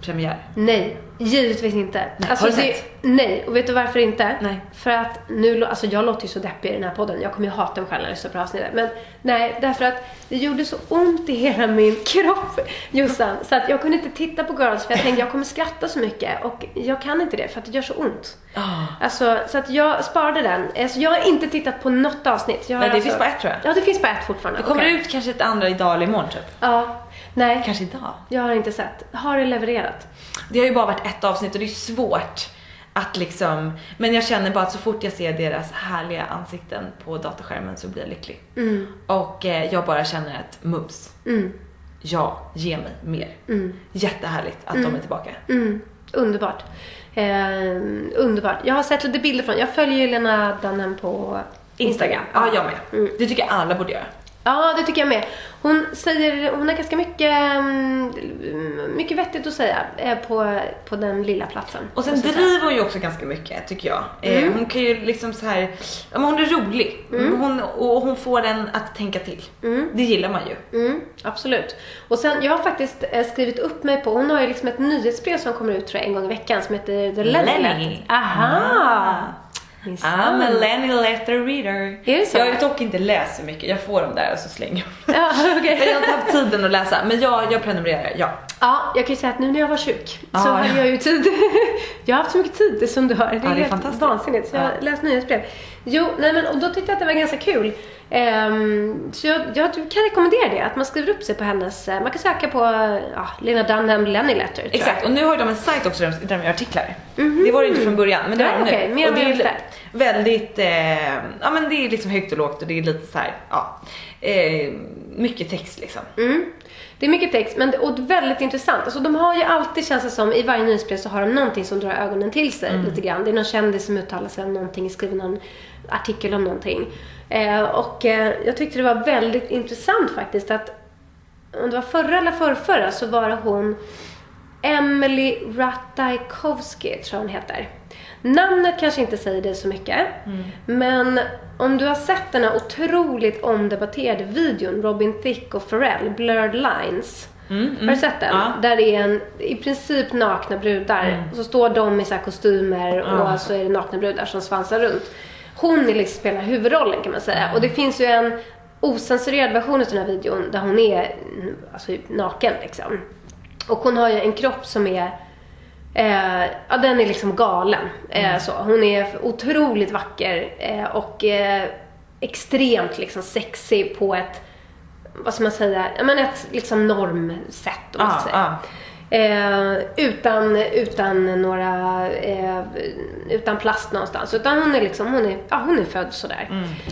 S2: premiär?
S1: Nej, givetvis inte. Alltså,
S2: har du
S1: det-
S2: sett?
S1: Nej, och vet du varför inte?
S2: Nej.
S1: För att nu, alltså jag låter ju så deppig i den här podden. Jag kommer ju hata mig själv när jag lyssnar på avsnittet. Men nej, därför att det gjorde så ont i hela min [LAUGHS] kropp, Jossan. Så att jag kunde inte titta på Girls för jag tänkte jag kommer skratta så mycket. Och jag kan inte det för att det gör så ont.
S2: Ah.
S1: Alltså, så att jag sparade den. Alltså, jag har inte tittat på något avsnitt.
S2: Nej, det
S1: alltså...
S2: finns bara ett, tror jag.
S1: Ja, det finns bara ett fortfarande.
S2: Det kommer
S1: Okej.
S2: ut kanske ett andra idag eller imorgon typ.
S1: Ja. Nej,
S2: Kanske idag.
S1: jag har inte sett. Har det levererat?
S2: Det har ju bara varit ett avsnitt och det är svårt att liksom, men jag känner bara att så fort jag ser deras härliga ansikten på dataskärmen så blir jag lycklig. Och eh, jag bara känner att mums, ja, ge mig mer. Jättehärligt att de är tillbaka.
S1: Mm, underbart. Eh, underbart. Jag har sett lite bilder från, jag följer ju Lena Dunham på
S2: Instagram, ja jag med. Det tycker jag alla borde göra.
S1: Ja, det tycker jag med. Hon säger, hon har ganska mycket, mm, mycket vettigt att säga eh, på, på den lilla platsen.
S2: Och sen driver hon ju också ganska mycket tycker jag. Eh, hon kan ju liksom så här, ja, men hon är rolig. Hon, och hon får en att tänka till. Det gillar man ju.
S1: Mm, absolut. Och sen, jag har faktiskt eh, skrivit upp mig på, hon har ju liksom ett nyhetsbrev som kommer ut tror jag en gång i veckan som heter The Lenny. Aha!
S2: I'm a Lenny letter reader.
S1: Är det så?
S2: Jag har dock inte läst så mycket. Jag får dem där och så slänger jag. [LAUGHS]
S1: Ja, okej.
S2: Jag har inte haft tiden att läsa, men jag, jag prenumererar, ja.
S1: Ja, jag kan ju säga att nu när jag var sjuk
S2: Ja,
S1: så
S2: ja.
S1: hade jag ju tid. [LAUGHS] jag har haft så mycket tid som du hör. Det är,
S2: det är
S1: helt
S2: fantastiskt.
S1: vansinnigt. Så jag
S2: Ja.
S1: läst nyhetsbrev. Jo, nej men och då tyckte jag att det var ganska kul. Ehm, så jag, jag kan rekommendera det, att man skriver upp sig på hennes, eh, man kan söka på ja, Lena Dunham Lenny Letter.
S2: Exakt, och nu har de en sajt också där de- där de gör artiklar. Det var det inte från början, men det
S1: Ja,
S2: är det nu.
S1: okej, mer
S2: och det är
S1: det.
S2: väldigt, eh, ja men det är liksom högt och lågt och det är lite så här, ja, eh, mycket text liksom.
S1: Mm. Det är mycket text, men och väldigt intressant. Alltså, de har ju alltid, känns det som, i varje nyhetsbrev så har de någonting som drar ögonen till sig
S2: Mm.
S1: lite grann. Det är någon kändis som uttalar sig om någonting, skriver någon artikel om någonting. Eh, och eh, jag tyckte det var väldigt intressant faktiskt att om det var förra eller förrförra så var det hon Emily Ratajkowski, tror jag hon heter. Namnet kanske inte säger dig så mycket, men om du har sett den här otroligt omdebatterade videon Robin Thicke och Pharrell, Blurred Lines. Har du sett den?
S2: Ja.
S1: Där det är en, i princip nakna brudar. Och så står de i så här kostymer och så är det nakna brudar som svansar runt. Hon är liksom spelar huvudrollen kan man säga. Och det finns ju en osensurerad version av den här videon där hon är mm, alltså, naken liksom. Och hon har ju en kropp som är Eh, ja, den är liksom galen. Eh, så. Hon är otroligt vacker eh, och eh, extremt liksom sexig på ett, vad ska man säga, ja, men ett liksom normsätt. om säga.
S2: ja.
S1: Eh, utan, utan några, eh, utan plast någonstans. Utan hon är liksom, hon är, ja, hon är född sådär.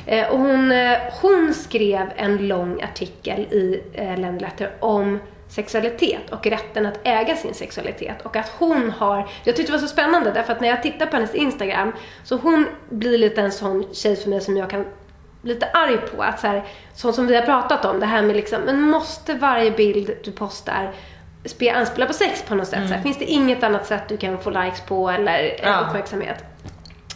S1: Eh, och hon, eh, hon skrev en lång artikel i eh, Lenny Letter om sexualitet och rätten att äga sin sexualitet. Och att hon har, jag tyckte det var så spännande därför att när jag tittar på hennes Instagram så hon blir lite en sån tjej för mig som jag kan lite arg på. Att så här, sånt som vi har pratat om, det här med liksom, men måste varje bild du postar spe, anspela på sex på något sätt? Så här, finns det inget annat sätt du kan få likes på eller
S2: Ja.
S1: uppmärksamhet?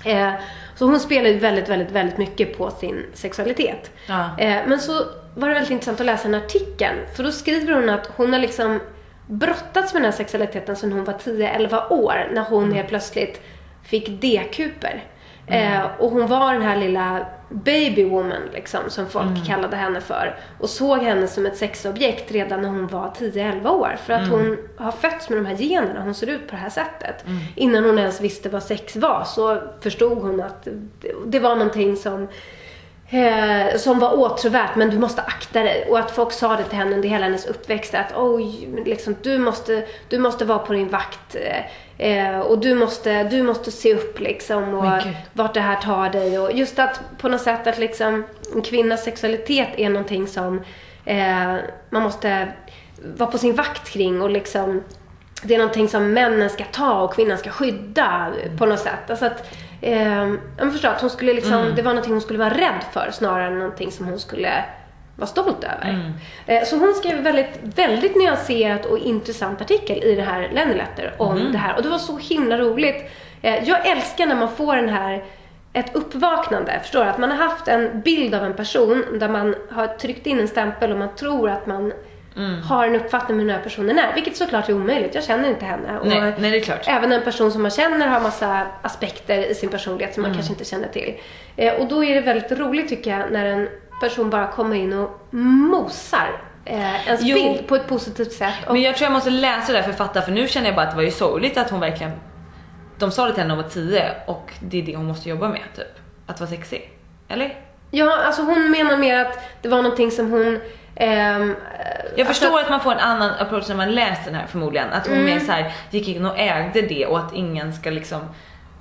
S1: Eh, så hon spelar ju väldigt, väldigt, väldigt mycket på sin sexualitet.
S2: Ja.
S1: Eh, men så var det väldigt intressant att läsa den artikeln. För då skriver hon att hon har liksom brottats med den här sexualiteten sedan hon var 10-11 år. När hon helt plötsligt fick D-kuper. Eh, och hon var den här lilla baby woman liksom, som folk kallade henne för. Och såg henne som ett sexobjekt redan när hon var 10-11 år. För att hon har fötts med de här generna, hon ser ut på det här sättet. Innan hon ens visste vad sex var så förstod hon att det, var någonting som Eh, som var åtråvärt, men du måste akta dig. Och att folk sa det till henne under hela hennes uppväxt att oj, liksom, du, måste, du måste vara på din vakt. Eh, och du måste, du måste se upp liksom och vart det här tar dig. Och just att på något sätt att liksom en kvinnas sexualitet är någonting som eh, man måste vara på sin vakt kring och liksom det är någonting som männen ska ta och kvinnan ska skydda på något sätt. Alltså att, eh, jag förstår att hon skulle liksom, det var någonting hon skulle vara rädd för snarare än någonting som hon skulle vara stolt över. Eh, så hon skrev en väldigt, väldigt nyanserat och intressant artikel i det här Lenny Letter om det här. Och det var så himla roligt. Eh, jag älskar när man får den här ett uppvaknande, förstår du? Att man har haft en bild av en person där man har tryckt in en stämpel och man tror att man har en uppfattning om hur den här personen är. Vilket såklart är omöjligt. Jag känner inte henne. Och
S2: Nej, nej, det är klart.
S1: Även en person som man känner har massa aspekter i sin personlighet som man kanske inte känner till. Eh, och då är det väldigt roligt tycker jag när en person bara kommer in och mosar eh, ens
S2: Jo.
S1: bild på ett positivt sätt. Och,
S2: Men jag tror jag måste läsa det där författaren för nu känner jag bara att det var ju sorgligt att hon verkligen De sa det till henne när hon var 10 och det är det hon måste jobba med typ. Att vara sexig. Eller?
S1: Ja, alltså hon menar mer att det var någonting som hon... ehm,
S2: Jag
S1: alltså-
S2: förstår att man får en annan approach när man läser den här förmodligen. Att hon mer så här gick in och ägde det och att ingen ska liksom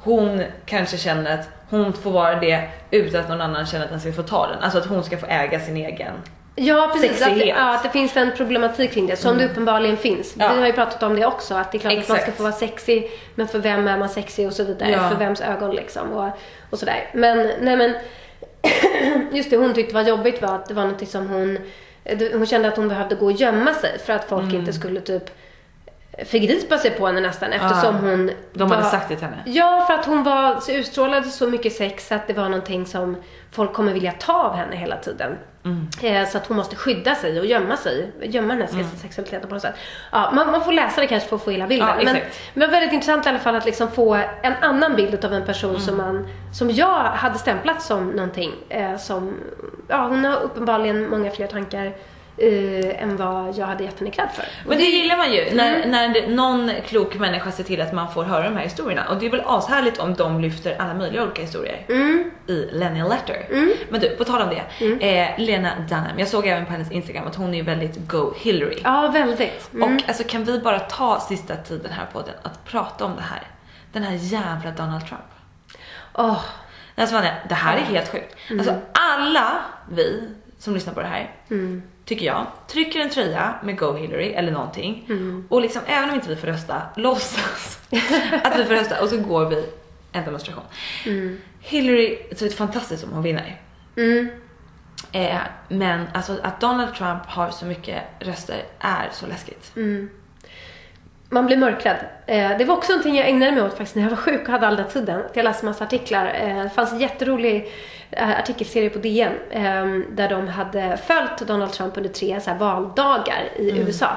S2: hon kanske känner att hon får vara det utan att någon annan känner att den ska få ta den. Alltså att hon ska få äga sin egen.
S1: Ja, precis. Att det, ja, att det finns en problematik kring det, som det uppenbarligen finns.
S2: Ja.
S1: Vi har ju pratat om det också, att det är klart att man ska
S2: Exakt.
S1: få vara sexig, men för vem är man sexig och så vidare.
S2: Ja.
S1: För vems ögon liksom och, och sådär. Men, nej men, [CLEARS THROAT] just det hon tyckte var jobbigt var att det var något som hon, det- hon kände att hon behövde gå och gömma sig för att folk
S2: Mm.
S1: inte skulle typ förgripa sig på henne nästan eftersom
S2: Ja.
S1: hon
S2: De hade
S1: var-
S2: sagt det till henne.
S1: Ja, för att hon var, så utstrålade så mycket sex att det var någonting som folk kommer vilja ta av henne hela tiden.
S2: Mm.
S1: Eh, så att hon måste skydda sig och gömma sig, gömma den här sexualiteten på något sätt. Ja, man, man får läsa det kanske för att få hela bilden.
S2: Ja,
S1: men, men väldigt intressant i alla fall att liksom få en annan bild av en person
S2: Mm.
S1: som, man, som jag hade stämplat som någonting. Eh, som, ja, hon har uppenbarligen många fler tankar eh, än vad jag hade gett henne cred för.
S2: Men det gillar man ju, när,
S1: Mm.
S2: när någon klok människa ser till att man får höra de här historierna. Och det är väl ashärligt om de lyfter alla möjliga olika historier
S1: Mm.
S2: i Lenny Letter. Men du, på tal om det. Eh, Lena Dunham, jag såg även på hennes Instagram att hon är väldigt go Hillary.
S1: Ja, väldigt. Mm.
S2: Och alltså kan vi bara ta sista tiden här på podden att prata om det här. Den här jävla Donald Trump.
S1: Åh,
S2: Alltså det här är helt sjukt. Alltså alla vi som lyssnar på det här, tycker jag, trycker en tröja med Go Hillary eller någonting. Och liksom, även om inte vi får rösta, [LAUGHS] låtsas att vi får rösta och så går vi en demonstration. Hillary, så är det fantastiskt om hon vinner. Eh, men alltså att Donald Trump har så mycket röster är så läskigt.
S1: Man blir mörkrädd. Eh, det var också någonting jag ägnade mig åt faktiskt när jag var sjuk och hade all den tiden. Jag läste massa artiklar. Eh, det fanns en jätterolig eh, artikelserie på DN eh, där de hade följt Donald Trump under tre så valdagar i USA.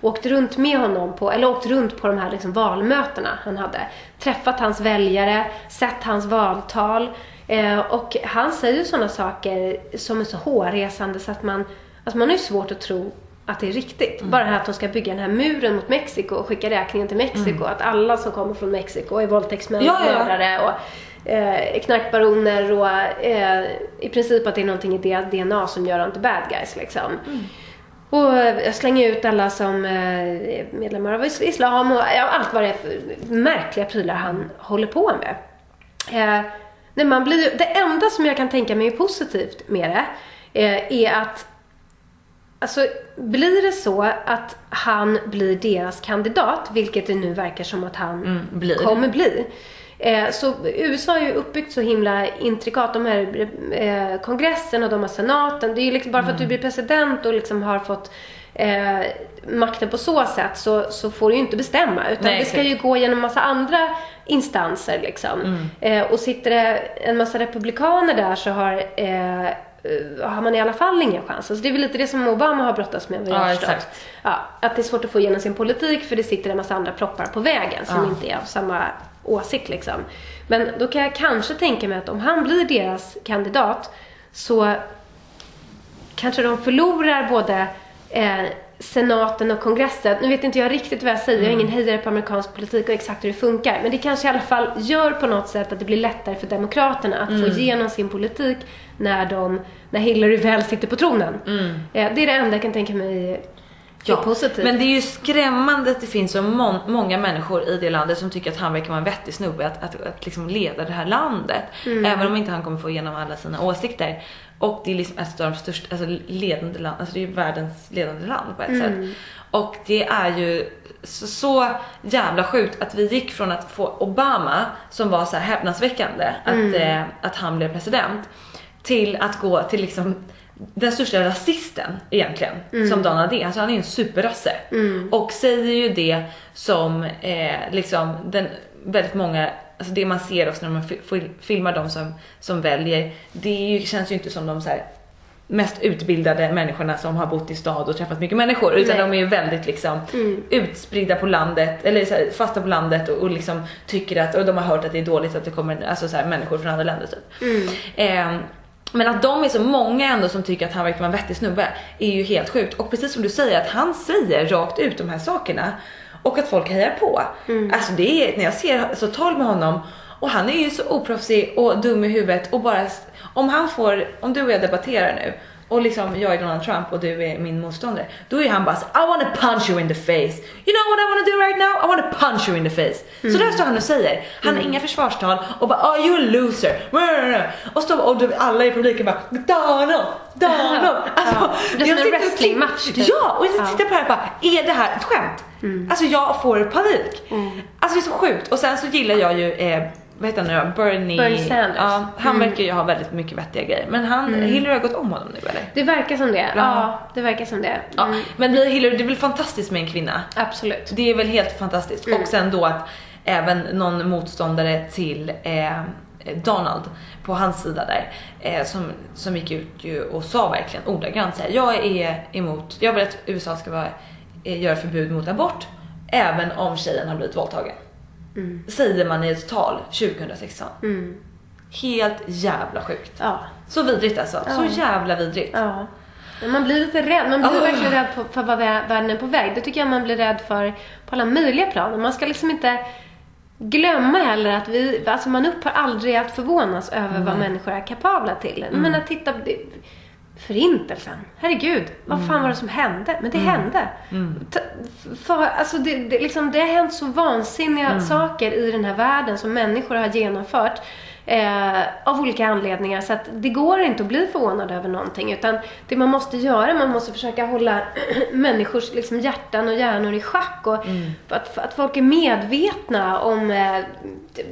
S1: Och åkt runt med honom på, eller åkt runt på de här liksom, valmötena han hade. Träffat hans väljare, sett hans valtal. Och han säger sådana saker som är så hårresande så att man, alltså man har ju svårt att tro att det är riktigt. Bara det här att de ska bygga den här muren mot Mexiko och skicka räkningen till Mexiko. Att alla som kommer från Mexiko är våldtäktsmän,
S2: Ja, ja,
S1: mördare och eh, knarkbaroner och eh, i princip att det är någonting i deras DNA som gör dem till bad guys liksom. Och jag slänger ut alla som eh, är medlemmar av is- islam och allt vad det är för märkliga prylar han håller på med. Eh, nej, man blir, det enda som jag kan tänka mig är positivt med det eh, är att Alltså, blir det så att han blir deras kandidat, vilket det nu verkar som att han
S2: Mm, blir.
S1: kommer bli. Eh, så USA är ju uppbyggt så himla intrikat. De här eh, kongressen och de har senaten. Det är ju liksom bara för att
S2: Mm.
S1: du blir president och liksom har fått eh, makten på så sätt så, så får du ju inte bestämma. Utan
S2: Nej,
S1: det ska ju gå genom massa andra instanser liksom.
S2: Mm.
S1: Eh, och sitter det en massa republikaner där så har eh, har man i alla fall ingen chans. Alltså det är väl lite det som Obama har brottats med vad jag
S2: Ja, exakt.
S1: Ja, att det är svårt att få igenom sin politik för det sitter en massa andra proppar på vägen som
S2: Ja.
S1: inte är av samma åsikt liksom. Men då kan jag kanske tänka mig att om han blir deras kandidat så kanske de förlorar både eh, senaten och kongressen. Nu vet inte jag riktigt vad jag säger, jag är ingen hejare på amerikansk politik och exakt hur det funkar. Men det kanske i alla fall gör på något sätt att det blir lättare för demokraterna att få igenom sin politik när, de, när Hillary väl sitter på tronen. Eh, det är det enda jag kan tänka mig är
S2: Ja,
S1: positivt.
S2: men det är ju skrämmande att det finns så mon- många människor i det landet som tycker att han verkar vara en vettig snubbe att, att, att liksom leda det här landet.
S1: Mm.
S2: Även om inte han kommer få igenom alla sina åsikter. Och det är liksom ett av de största, alltså ledande land, alltså det är ju världens ledande land på ett
S1: Mm.
S2: sätt. Och det är ju så, så jävla sjukt att vi gick från att få Obama, som var så här häpnadsväckande, att,
S1: Mm.
S2: eh, att han blev president, till att gå till liksom den största rasisten egentligen, som Donald är. Alltså han är en superrasse. Och säger ju det som eh, liksom den väldigt många, alltså det man ser också när man fi- fil- filmar de som, som väljer, det ju, känns ju inte som de så här mest utbildade människorna som har bott i stad och träffat mycket människor utan
S1: Nej.
S2: de är ju väldigt liksom utspridda på landet eller så här, fasta på landet och, och liksom tycker att och de har hört att det är dåligt att det kommer alltså så här, människor från andra länder typ. Ehm, men att de är så många ändå som tycker att han verkar vara en vettig snubbe är ju helt sjukt. Och precis som du säger att han säger rakt ut de här sakerna och att folk hejar på. Alltså det är, när jag ser så tal med honom och han är ju så oproffsig och dum i huvudet och bara, om han får, om du och jag debatterar nu och liksom jag är Donald Trump och du är min motståndare. Då är han bara så, I wanna punch you in the face. You know what I wanna do right now? I wanna punch you in the face. Så där står han och säger. Han har inga försvarstal och bara oh you're a loser. Och, står, och du, alla i publiken bara Donald, Donald. Alltså,
S1: Det är som en wrestlingmatch, typ.
S2: Ja, och jag tittar på det här och bara, är det här ett skämt? Alltså jag får panik. Alltså det är så sjukt. Och sen så gillar jag ju eh, vad heter han nu då? Bernie,
S1: Bernie Sanders.
S2: Ja, han verkar ju ha väldigt mycket vettiga grejer. Men han, Hillary har gått om honom nu eller?
S1: Det verkar som det.
S2: Ja.
S1: Ja, det verkar som det.
S2: Ja,
S1: Mm,
S2: men blir Hillary, det är väl fantastiskt med en kvinna?
S1: absolut.
S2: Det är väl helt fantastiskt. Och sen då att även någon motståndare till eh, Donald på hans sida där eh, som, som gick ut ju och sa verkligen ordagrant så här, jag är emot, jag vill att USA ska vara, eh, göra förbud mot abort även om tjejen har blivit våldtagen. Säger man i ett tal 2016. Helt jävla sjukt.
S1: Ja.
S2: Så vidrigt alltså. Så jävla vidrigt.
S1: Ja. Man blir lite rädd. Man blir
S2: Oh.
S1: verkligen rädd för, för vad vä- världen är på väg. Det tycker jag man blir rädd för på alla möjliga plan. Man ska liksom inte glömma heller att vi, alltså man upphör aldrig att förvånas över vad människor är kapabla till.
S2: Mm.
S1: Men att titta, förintelsen, herregud, vad
S2: Mm.
S1: fan var det som hände? Men det hände. Ta- För, alltså det, det, liksom, det har hänt så vansinniga
S2: Mm.
S1: saker i den här världen som människor har genomfört. Eh, av olika anledningar. Så att det går inte att bli förvånad över någonting. Utan det man måste göra, man måste försöka hålla [CLEARS THROAT] människors liksom, hjärtan och hjärnor i schack. Och för att, att folk är medvetna om eh,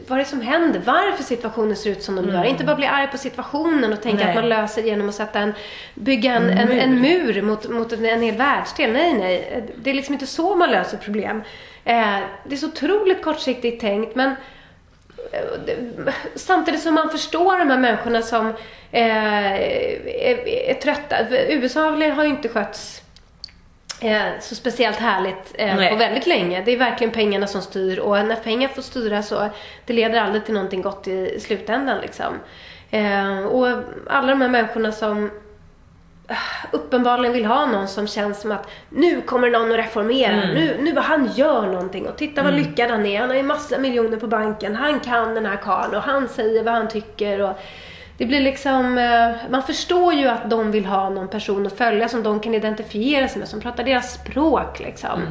S1: vad det är som händer. Varför situationen ser ut som de gör. Inte bara bli arg på situationen och tänka
S2: Nej.
S1: att man löser genom att sätta en, bygga en, en, en mur mot, mot en, en hel världsdel. Nej, nej. Det är liksom inte så man löser problem. Eh, det är så otroligt kortsiktigt tänkt. Men samtidigt som man förstår de här människorna som eh, är, är trötta. USA har ju inte skötts eh, så speciellt härligt eh, på väldigt länge. Det är verkligen pengarna som styr och när pengar får styra så det leder aldrig till någonting gott i, slutändan liksom. Eh, och alla de här människorna som uppenbarligen vill ha någon som känns som att nu kommer någon att reformera. Nu, nu vad han gör någonting och titta vad lyckad han är. Han har ju massa miljoner på banken. Han kan den här karln och han säger vad han tycker. Och det blir liksom, eh, man förstår ju att de vill ha någon person att följa som de kan identifiera sig med, som pratar deras språk liksom.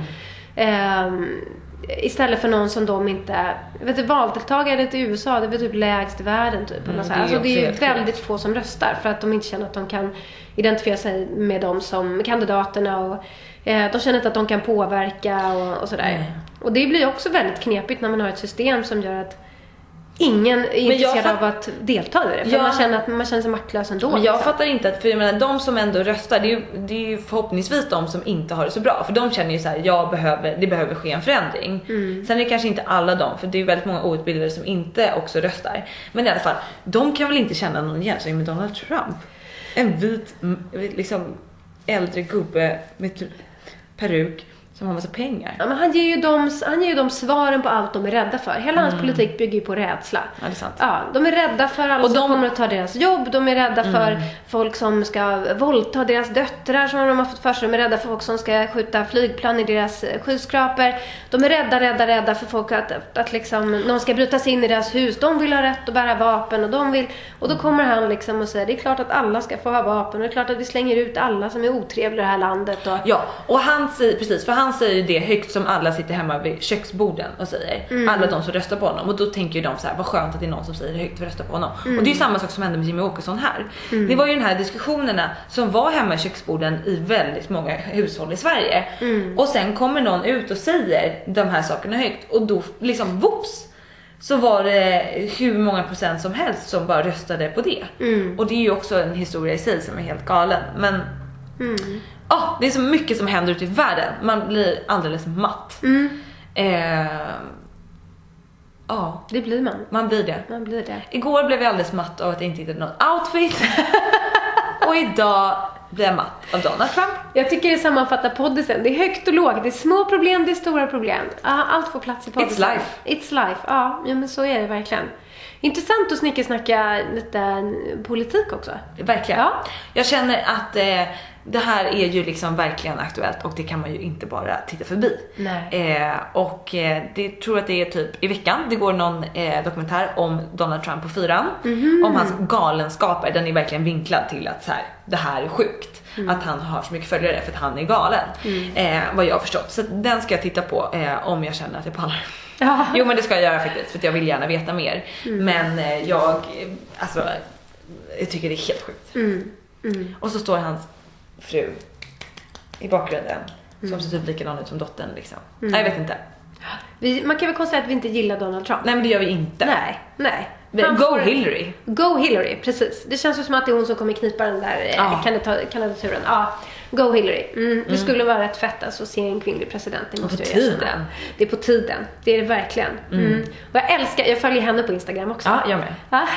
S1: Ehm, istället för någon som de inte, vet inte, valdeltagandet i USA det är väl typ lägst i världen typ. här.
S2: det är
S1: alltså, det är ju väldigt få som röstar för att de inte känner att de kan identifiera sig med dem som kandidaterna och eh, de känner inte att de kan påverka och, och sådär.
S2: Nej.
S1: Och det blir också väldigt knepigt när man har ett system som gör att ingen är intresserad
S2: fatt-
S1: av att delta i det. För
S2: Ja.
S1: man, känner att man känner sig maktlös ändå.
S2: Men jag
S1: liksom.
S2: fattar inte att, för jag menar de som ändå röstar, det är, ju, det är ju förhoppningsvis de som inte har det så bra. För de känner ju så här, jag behöver, det behöver ske en förändring. Sen är det kanske inte alla de, för det är väldigt många outbildade som inte också röstar. Men i alla fall, de kan väl inte känna någon igenkänning med Donald Trump? En vit, liksom äldre gubbe med typ peruk som har massa pengar.
S1: Ja, men han, ger ju dem, han ger ju dem svaren på allt de är rädda för. Hela hans politik bygger ju på rädsla.
S2: Mm. Ja, det är sant.
S1: Ja, de är rädda för alla
S2: Och
S1: som
S2: de- Mm.
S1: kommer att ta deras jobb. De är rädda för folk som ska våldta deras döttrar som de har fått för sig. De är rädda för folk som ska skjuta flygplan i deras eh, skyskrapor. De är rädda, rädda, rädda för folk att, att, att liksom, någon ska bryta sig in i deras hus. De vill ha rätt att bära vapen och de vill... Och då kommer han liksom och säger det är klart att alla ska få ha vapen. Och det är klart att vi slänger ut alla som är otrevliga i det här landet. Och,
S2: Ja, och han säger precis, för han säger ju det högt som alla sitter hemma vid köksborden och säger. Alla de som röstar på honom och då tänker ju de så här, vad skönt att det är någon som säger det högt och röstar på honom. Och det är ju samma sak som hände med Jimmy Åkesson här. Det var ju den här diskussionerna som var hemma i köksborden i väldigt många hushåll i Sverige. Och sen kommer någon ut och säger de här sakerna högt och då liksom whoops så var det hur många procent som helst som bara röstade på det. Och det är ju också en historia i sig som är helt galen. Men Ja, det är så mycket som händer ute i världen. Man blir alldeles matt. Eh, ja,
S1: Det blir man.
S2: man blir det.
S1: Man blir det.
S2: Igår blev jag alldeles matt av att jag inte hittade någon outfit. [LAUGHS] och idag blir jag matt av Donald Trump.
S1: Jag tycker det sammanfattar poddisen. Det är högt och lågt. Det är små problem, det är stora problem. Allt får plats i poddisen.
S2: It's life.
S1: It's life. Ja, ja men så är det verkligen. Intressant att snickesnacka lite politik också.
S2: Verkligen.
S1: Ja.
S2: Jag känner att eh, det här är ju liksom verkligen aktuellt och det kan man ju inte bara titta förbi. Eh, och eh, det tror att det är typ i veckan, det går någon eh, dokumentär om Donald Trump på fyran.
S1: Mhm.
S2: Om hans galenskaper. Den är verkligen vinklad till att så här, det här är sjukt.
S1: Mm.
S2: Att han har så mycket följare för att han är galen. Eh, vad jag har förstått. Så den ska jag titta på eh, om jag känner att jag pallar.
S1: Ja.
S2: Jo men det ska jag göra faktiskt för att jag vill gärna veta mer.
S1: Mm.
S2: Men jag, alltså, jag tycker det är helt sjukt.
S1: Mm.
S2: Och så står hans fru i bakgrunden.
S1: Mm.
S2: Som ser typ likadan ut som dottern liksom. Nej, jag vet inte.
S1: Vi, man kan väl konstatera att vi inte gillar Donald Trump.
S2: Nej men det gör vi inte.
S1: Nej. Nej. Han
S2: Go Hillary.
S1: Go Hillary, precis. Det känns ju som att det är hon som kommer knipa den där kandidata- kandidaturen. Ja, Go Hillary. Mm. Det skulle vara rätt fett alltså att se en kvinnlig president. Det måste
S2: på tiden.
S1: Det är på tiden. Det är det verkligen. Mm. Och jag älskar, jag följer henne på Instagram också.
S2: Ja, jag med. [LAUGHS]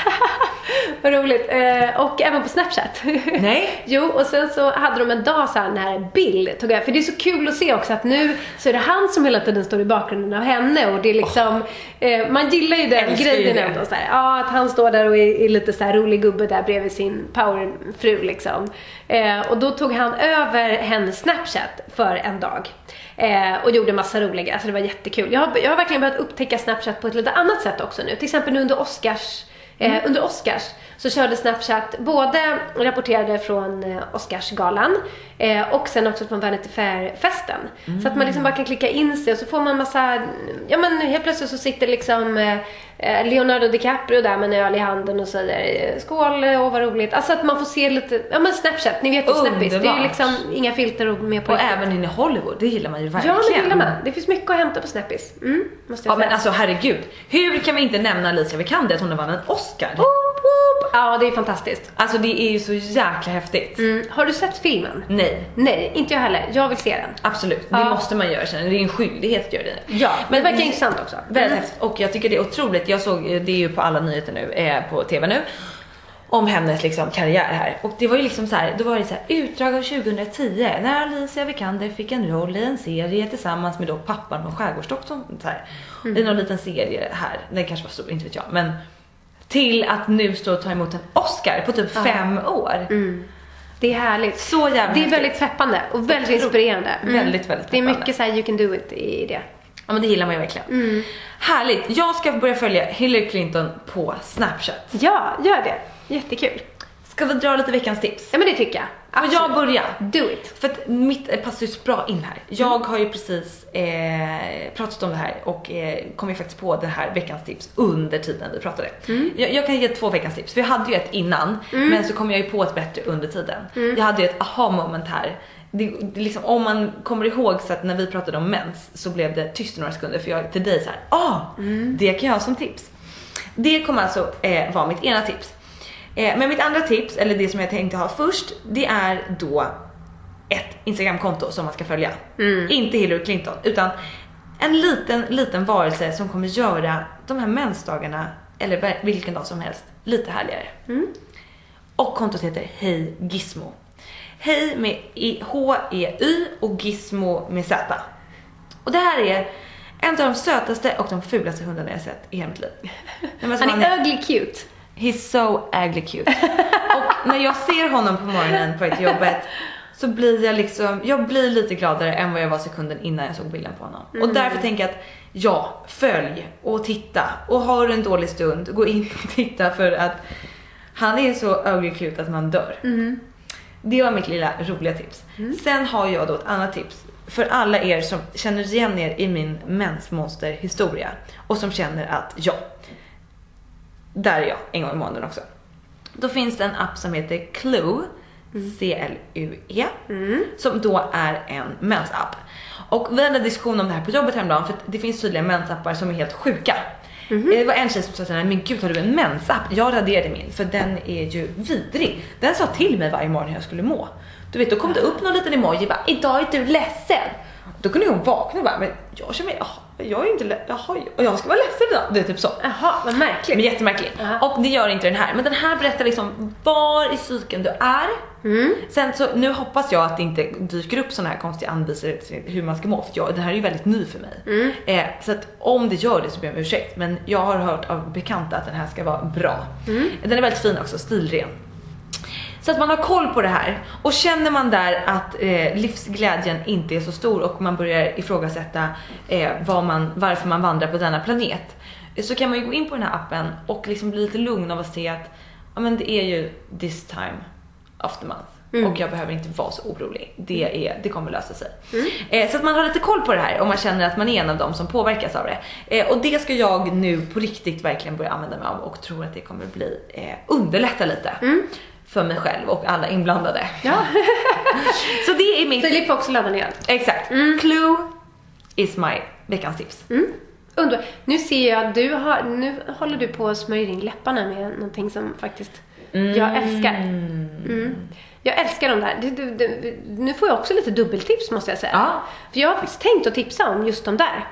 S2: [LAUGHS]
S1: Vad roligt. Eh, och även på Snapchat. [LAUGHS]
S2: Nej.
S1: jo, och sen så hade de en dag så här när Bill tog över. För det är så kul att se också att nu så är det han som hela tiden står i bakgrunden av henne och det är liksom, eh, man gillar ju den grejen
S2: det.
S1: ändå. Så här, ja, att han står där och är, är lite så här rolig gubbe där bredvid sin powerfru liksom. Eh, och då tog han över hennes Snapchat för en dag. Eh, och gjorde massa roliga, så det var jättekul. Jag har, jag har verkligen börjat upptäcka Snapchat på ett lite annat sätt också nu. Till exempel nu under Oscars, eh, under Oscars så körde Snapchat både rapporterade från eh, Oscarsgalan eh, och sen också från Vanity Fair-festen. Så att man liksom bara kan klicka in sig och så får man massa, ja men helt plötsligt så sitter liksom Leonardo DiCaprio där med en öl i handen och säger eh, skål eh, och vad roligt. Alltså att man får se lite, ja men Snapchat, ni vet ju Snappis. Det är ju liksom inga filter och med på
S2: Och
S1: riktigt.
S2: även inne i Hollywood, det gillar man ju verkligen.
S1: Ja, det gillar man. Det finns mycket att hämta på Snappis. Mm, måste jag
S2: Ja men
S1: säga.
S2: alltså herregud. Hur kan vi inte nämna Alicia Vikander att hon har vann en Oscar?
S1: Woop, woop. Ja, det är fantastiskt.
S2: Alltså det är ju så jäkla häftigt.
S1: Mm. Har du sett filmen?
S2: Nej,
S1: Nej, inte jag heller. Jag vill se den.
S2: absolut.
S1: Ja.
S2: Det måste man göra sen. Det är en skyldighet att göra det.
S1: Ja, men det verkar intressant också.
S2: Väldigt
S1: Mm.
S2: häftigt. Och jag tycker det är otroligt. Jag såg, eh, det är ju på alla nyheter nu, eh, på TV nu. Om hennes liksom karriär här. Och det var ju liksom så här, då var det så här utdrag av 2010 när Alicia Vikander fick en roll i en serie tillsammans med då pappan från Skärgårdsdoktorn. Så här. I någon liten serie här. Den kanske var stor, inte vet jag. Men till att nu stå och ta emot en Oscar på typ fem år.
S1: Det är härligt.
S2: Så jävla
S1: Det är väldigt peppande och väldigt inspirerande. Mm.
S2: Väldigt, väldigt
S1: Det är
S2: peppande.
S1: mycket så här you can do it i det.
S2: Ja men det gillar man ju verkligen.
S1: Mm.
S2: Härligt. Jag ska börja följa Hillary Clinton på Snapchat.
S1: Ja, gör det. Jättekul.
S2: Ska vi dra lite veckans tips?
S1: Ja, men det tycker jag.
S2: Får jag börja?
S1: Do it.
S2: För att mitt eh, passar ju så bra in här. Jag har ju precis eh, pratat om det här och eh, kom ju faktiskt på det här veckans tips under tiden vi pratade. Jag, jag kan ge två veckans tips, för jag hade ju ett innan men så kom jag ju på ett bättre under tiden. Jag hade ju ett aha moment här. Det, det liksom, om man kommer ihåg så att när vi pratade om mens så blev det tyst några sekunder för jag till dig så här, ah, det kan jag ha som tips. Det kommer alltså eh, vara mitt ena tips. Eh, men mitt andra tips, eller det som jag tänkte ha först, det är då ett Instagramkonto som man ska följa. Inte Hillary Clinton, utan en liten, liten varelse som kommer göra de här mensdagarna, eller vilken dag som helst, lite härligare. Och kontot heter Hej Gizmo. Hej med H-E-Y och Gizmo med Z. Och det här är en av de sötaste och de fulaste hundarna jag sett i hela mitt liv. [LAUGHS]
S1: Han är ugly cute.
S2: He's so ugly cute. Och när jag ser honom på morgonen på till jobbet så blir jag liksom, jag blir lite gladare än vad jag var sekunden innan jag såg bilden på honom. Och därför tänker jag att ja, följ och titta. Och har du en dålig stund, gå in och [LAUGHS] titta för att han är så ugly cute att man dör. Det var mitt lilla roliga tips. Sen har jag då ett annat tips för alla er som känner igen er i min mensmonster historia och som känner att ja, där är jag en gång i månaden också. Då finns det en app som heter Clue, C-L-U-E, som då är en mensapp. Och vi hade en diskussion om det här på jobbet häromdagen för det finns tydligen mensappar som är helt sjuka. Mhm. Eh, Det var en tjej som sa till mig, men gud har du en mensapp? Jag raderade min för den är ju vidrig. Den sa till mig varje morgon hur jag skulle må. Du vet, då kom det upp någon liten emoji bara, idag är du ledsen. Då kunde hon vakna och bara, men jag känner mig, jag är inte jaha, jag ska vara ledsen idag. Det är typ så.
S1: Jaha, vad märkligt.
S2: Men jättemärklig. Och det gör inte den här. Men den här berättar liksom var i cykeln du är. Sen så, nu hoppas jag att det inte dyker upp såna här konstiga anvisningar hur man ska må. För jag, det här är ju väldigt ny för mig. Eh, så att om det gör det så ber jag om ursäkt. Men jag har hört av bekanta att den här ska vara bra. Den är väldigt fin också, stilren. Så att man har koll på det här. Och känner man där att eh, livsglädjen inte är så stor och man börjar ifrågasätta eh, vad man, varför man vandrar på denna planet. Så kan man ju gå in på den här appen och liksom bli lite lugn av att se att ja, men det är ju this time of the month. Och jag behöver inte vara så orolig. Det, är, det kommer lösa sig. Eh, så att man har lite koll på det här om man känner att man är en av dem som påverkas av det. Eh, och det ska jag nu på riktigt verkligen börja använda mig av och tror att det kommer bli eh, underlätta lite. För mig själv och alla inblandade.
S1: Ja. [LAUGHS]
S2: Så det är min...
S1: Filip får också ladda ner.
S2: Exakt. Clue is my veckans tips.
S1: Underbart. Nu ser jag att du har, nu håller du på att smörja in läpparna med någonting som faktiskt jag älskar. Mm. Jag älskar de där. Du, du, du, nu får jag också lite dubbeltips måste jag säga.
S2: Ja.
S1: För jag har faktiskt tänkt att tipsa om just de där.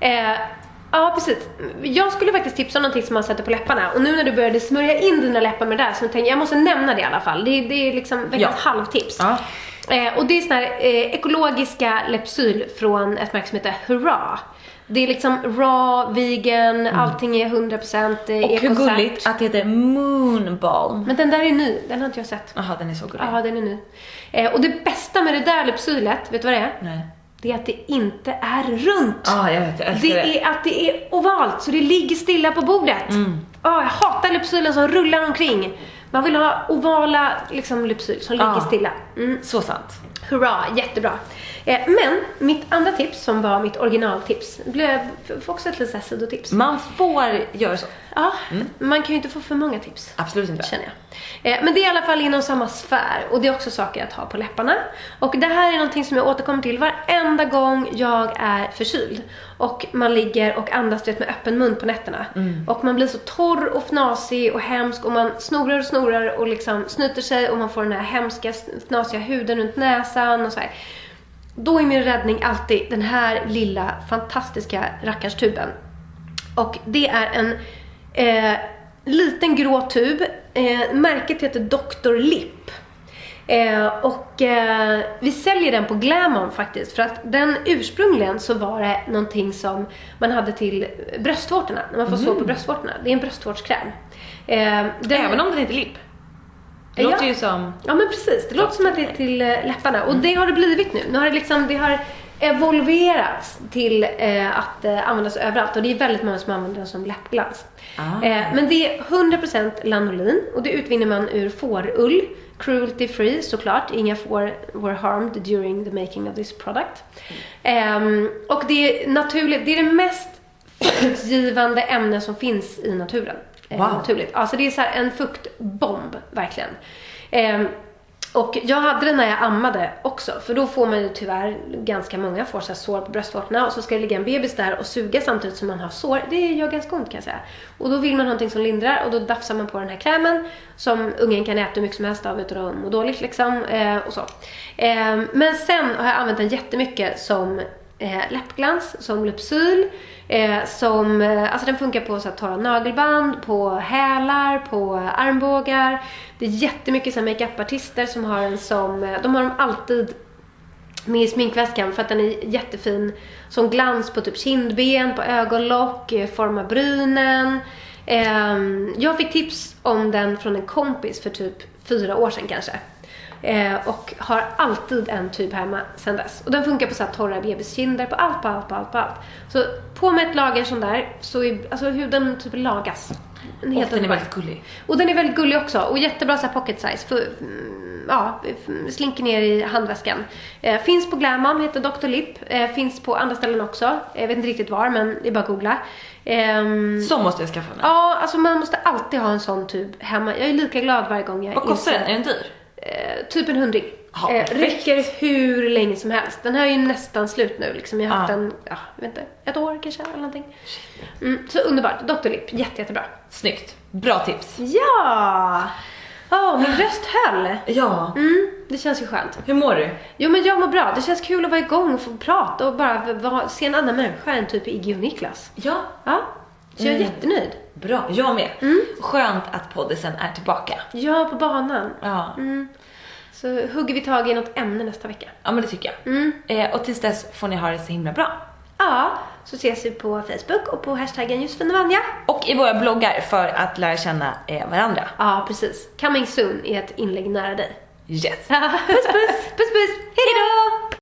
S1: Eh, Ja, precis. Jag skulle faktiskt tipsa om någonting som man sätter på läpparna. Och nu när du började smörja in dina läppar med det där så tänkte jag, jag måste nämna det i alla fall. Det, det är liksom veckans
S2: Ja.
S1: halvtips.
S2: Ja.
S1: Eh, och det är såna här eh, ekologiska Lepsyl från ett märke som heter Hurra. Det är liksom raw, vegan, allting är 100% eh,
S2: Mm. Och hur gulligt att det heter Moonbalm.
S1: Men den där är ny, den har inte jag sett.
S2: Jaha, den är så gullig.
S1: Ja, den är ny. Eh, och det bästa med det där Lepsylet, vet du vad det är?
S2: Nej.
S1: Det är att det inte är runt.
S2: Ja, jag vet. Jag älskar
S1: Det
S2: det.
S1: är att det är ovalt, så det ligger stilla på bordet.
S2: Mm.
S1: Åh, jag hatar Lypsylen som rullar omkring. Man vill ha ovala liksom, Lypsyl som ligger
S2: Ja.
S1: stilla. Mm.
S2: Så sant.
S1: Hurra, jättebra. Eh, men mitt andra tips som var mitt originaltips, blev också ett litet sidotips.
S2: Man får göra så.
S1: Ja, man kan ju inte få för många tips.
S2: Absolut inte.
S1: Känner jag. Eh, Men det är i alla fall inom samma sfär och det är också saker att ha på läpparna. Och det här är någonting som jag återkommer till varenda gång jag är förkyld. Och man ligger och andas vet, med öppen mun på nätterna. Och man blir så torr och fnasig och hemsk och man snorar och snorar och liksom snyter sig och man får den här hemska fnasiga huden runt näsan och så här. Då är min räddning alltid den här lilla fantastiska rackarstuben. Och det är en eh, liten grå tub. Eh, märket heter Dr. Lip. Eh, och eh, vi säljer den på Glamon faktiskt. För att den ursprungligen så var det någonting som man hade till bröstvårtorna. När man får sår på bröstvårtorna. Det är en bröstvårdskräm. Eh, den-
S2: Även om den heter lipp. Det
S1: Ja.
S2: låter ju som...
S1: Ja men precis, det låter som att det är till eh, läpparna. Och det har det blivit nu. Nu har det liksom, det har evolverats till eh, att eh, användas överallt. Och det är väldigt många som använder den som läppglans.
S2: Ah.
S1: Eh, men det är 100% lanolin och det utvinner man ur fårull. Cruelty free såklart, inga får were harmed during the making of this product. Ehm, och det är naturligt, det är det mest fuktgivande ämne som finns i naturen. Eh,
S2: Wow.
S1: Naturligt. Alltså det är så här en fuktbomb, verkligen. Ehm, och jag hade det när jag ammade också, för då får man ju tyvärr ganska många får så sår på bröstvårtorna och så ska det ligga en bebis där och suga samtidigt som man har sår. Det gör ganska ont kan jag säga. Och då vill man ha någonting som lindrar och då dafsar man på den här krämen som ungen kan äta hur mycket som helst av utan att må dåligt liksom. Eh, och så. Eh, men sen har jag använt den jättemycket som eh, läppglans, som Lypsyl, eh, som, eh, alltså den funkar på så här, torra nagelband, på hälar, på armbågar. Det är jättemycket så här, makeupartister som har den som, eh, de har dem alltid med i sminkväskan för att den är jättefin som glans på typ kindben, på ögonlock, eh, forma brynen. Eh, jag fick tips om den från en kompis för typ fyra år sedan kanske. Eh, och har alltid en tub hemma sedan dess. Och den funkar på så här torra bebiskinder, på allt, på allt, på allt, på allt. Så på med ett lager sån där, så är, alltså huden typ lagas. En
S2: Och den är väldigt gullig.
S1: Och den är väldigt gullig också och jättebra så pocket size. För, mm, ja, slinker ner i handväskan. Eh, finns på Glamon, heter Dr. Lip. Eh, finns på andra ställen också. Jag vet inte riktigt var men det är bara att googla. Ehm,
S2: Så måste jag skaffa mig.
S1: Ja, alltså man måste alltid ha en sån tub hemma. Jag är lika glad varje gång jag
S2: Vad kostar den? Är den dyr?
S1: Eh, typ en hundring.
S2: Ja,
S1: eh, räcker hur länge som helst. Den här är ju nästan slut nu. Liksom. Jag har haft
S2: Ja.
S1: den, ja, jag vet inte, ett år kanske eller någonting. Mm, så underbart. Dr. Lip, jätte, jättebra.
S2: Snyggt. Bra tips.
S1: Ja! Åh, min röst höll.
S2: Ja.
S1: Mm, det känns ju skönt.
S2: Hur mår du?
S1: Jo men jag mår bra. Det känns kul att vara igång och få prata och bara vara, se en annan människa än typ Iggy och Niklas.
S2: Ja.
S1: Ja, så jag är
S2: Mm.
S1: jättenöjd.
S2: Bra. Jag med.
S1: Mm.
S2: Skönt att poddisen är tillbaka.
S1: Ja, på banan.
S2: Ja.
S1: Mm. Så hugger vi tag i något ämne nästa vecka.
S2: Ja, men det tycker jag.
S1: Mm.
S2: Eh, och tills dess får ni ha det så himla bra.
S1: Ja, så ses vi på Facebook och på hashtaggen Josefin och Vanja.
S2: Och i våra bloggar för att lära känna eh, varandra.
S1: Ja, precis. Coming soon är ett inlägg nära dig.
S2: Yes. [LAUGHS]
S1: puss puss! [LAUGHS] Puss puss! Hejdå!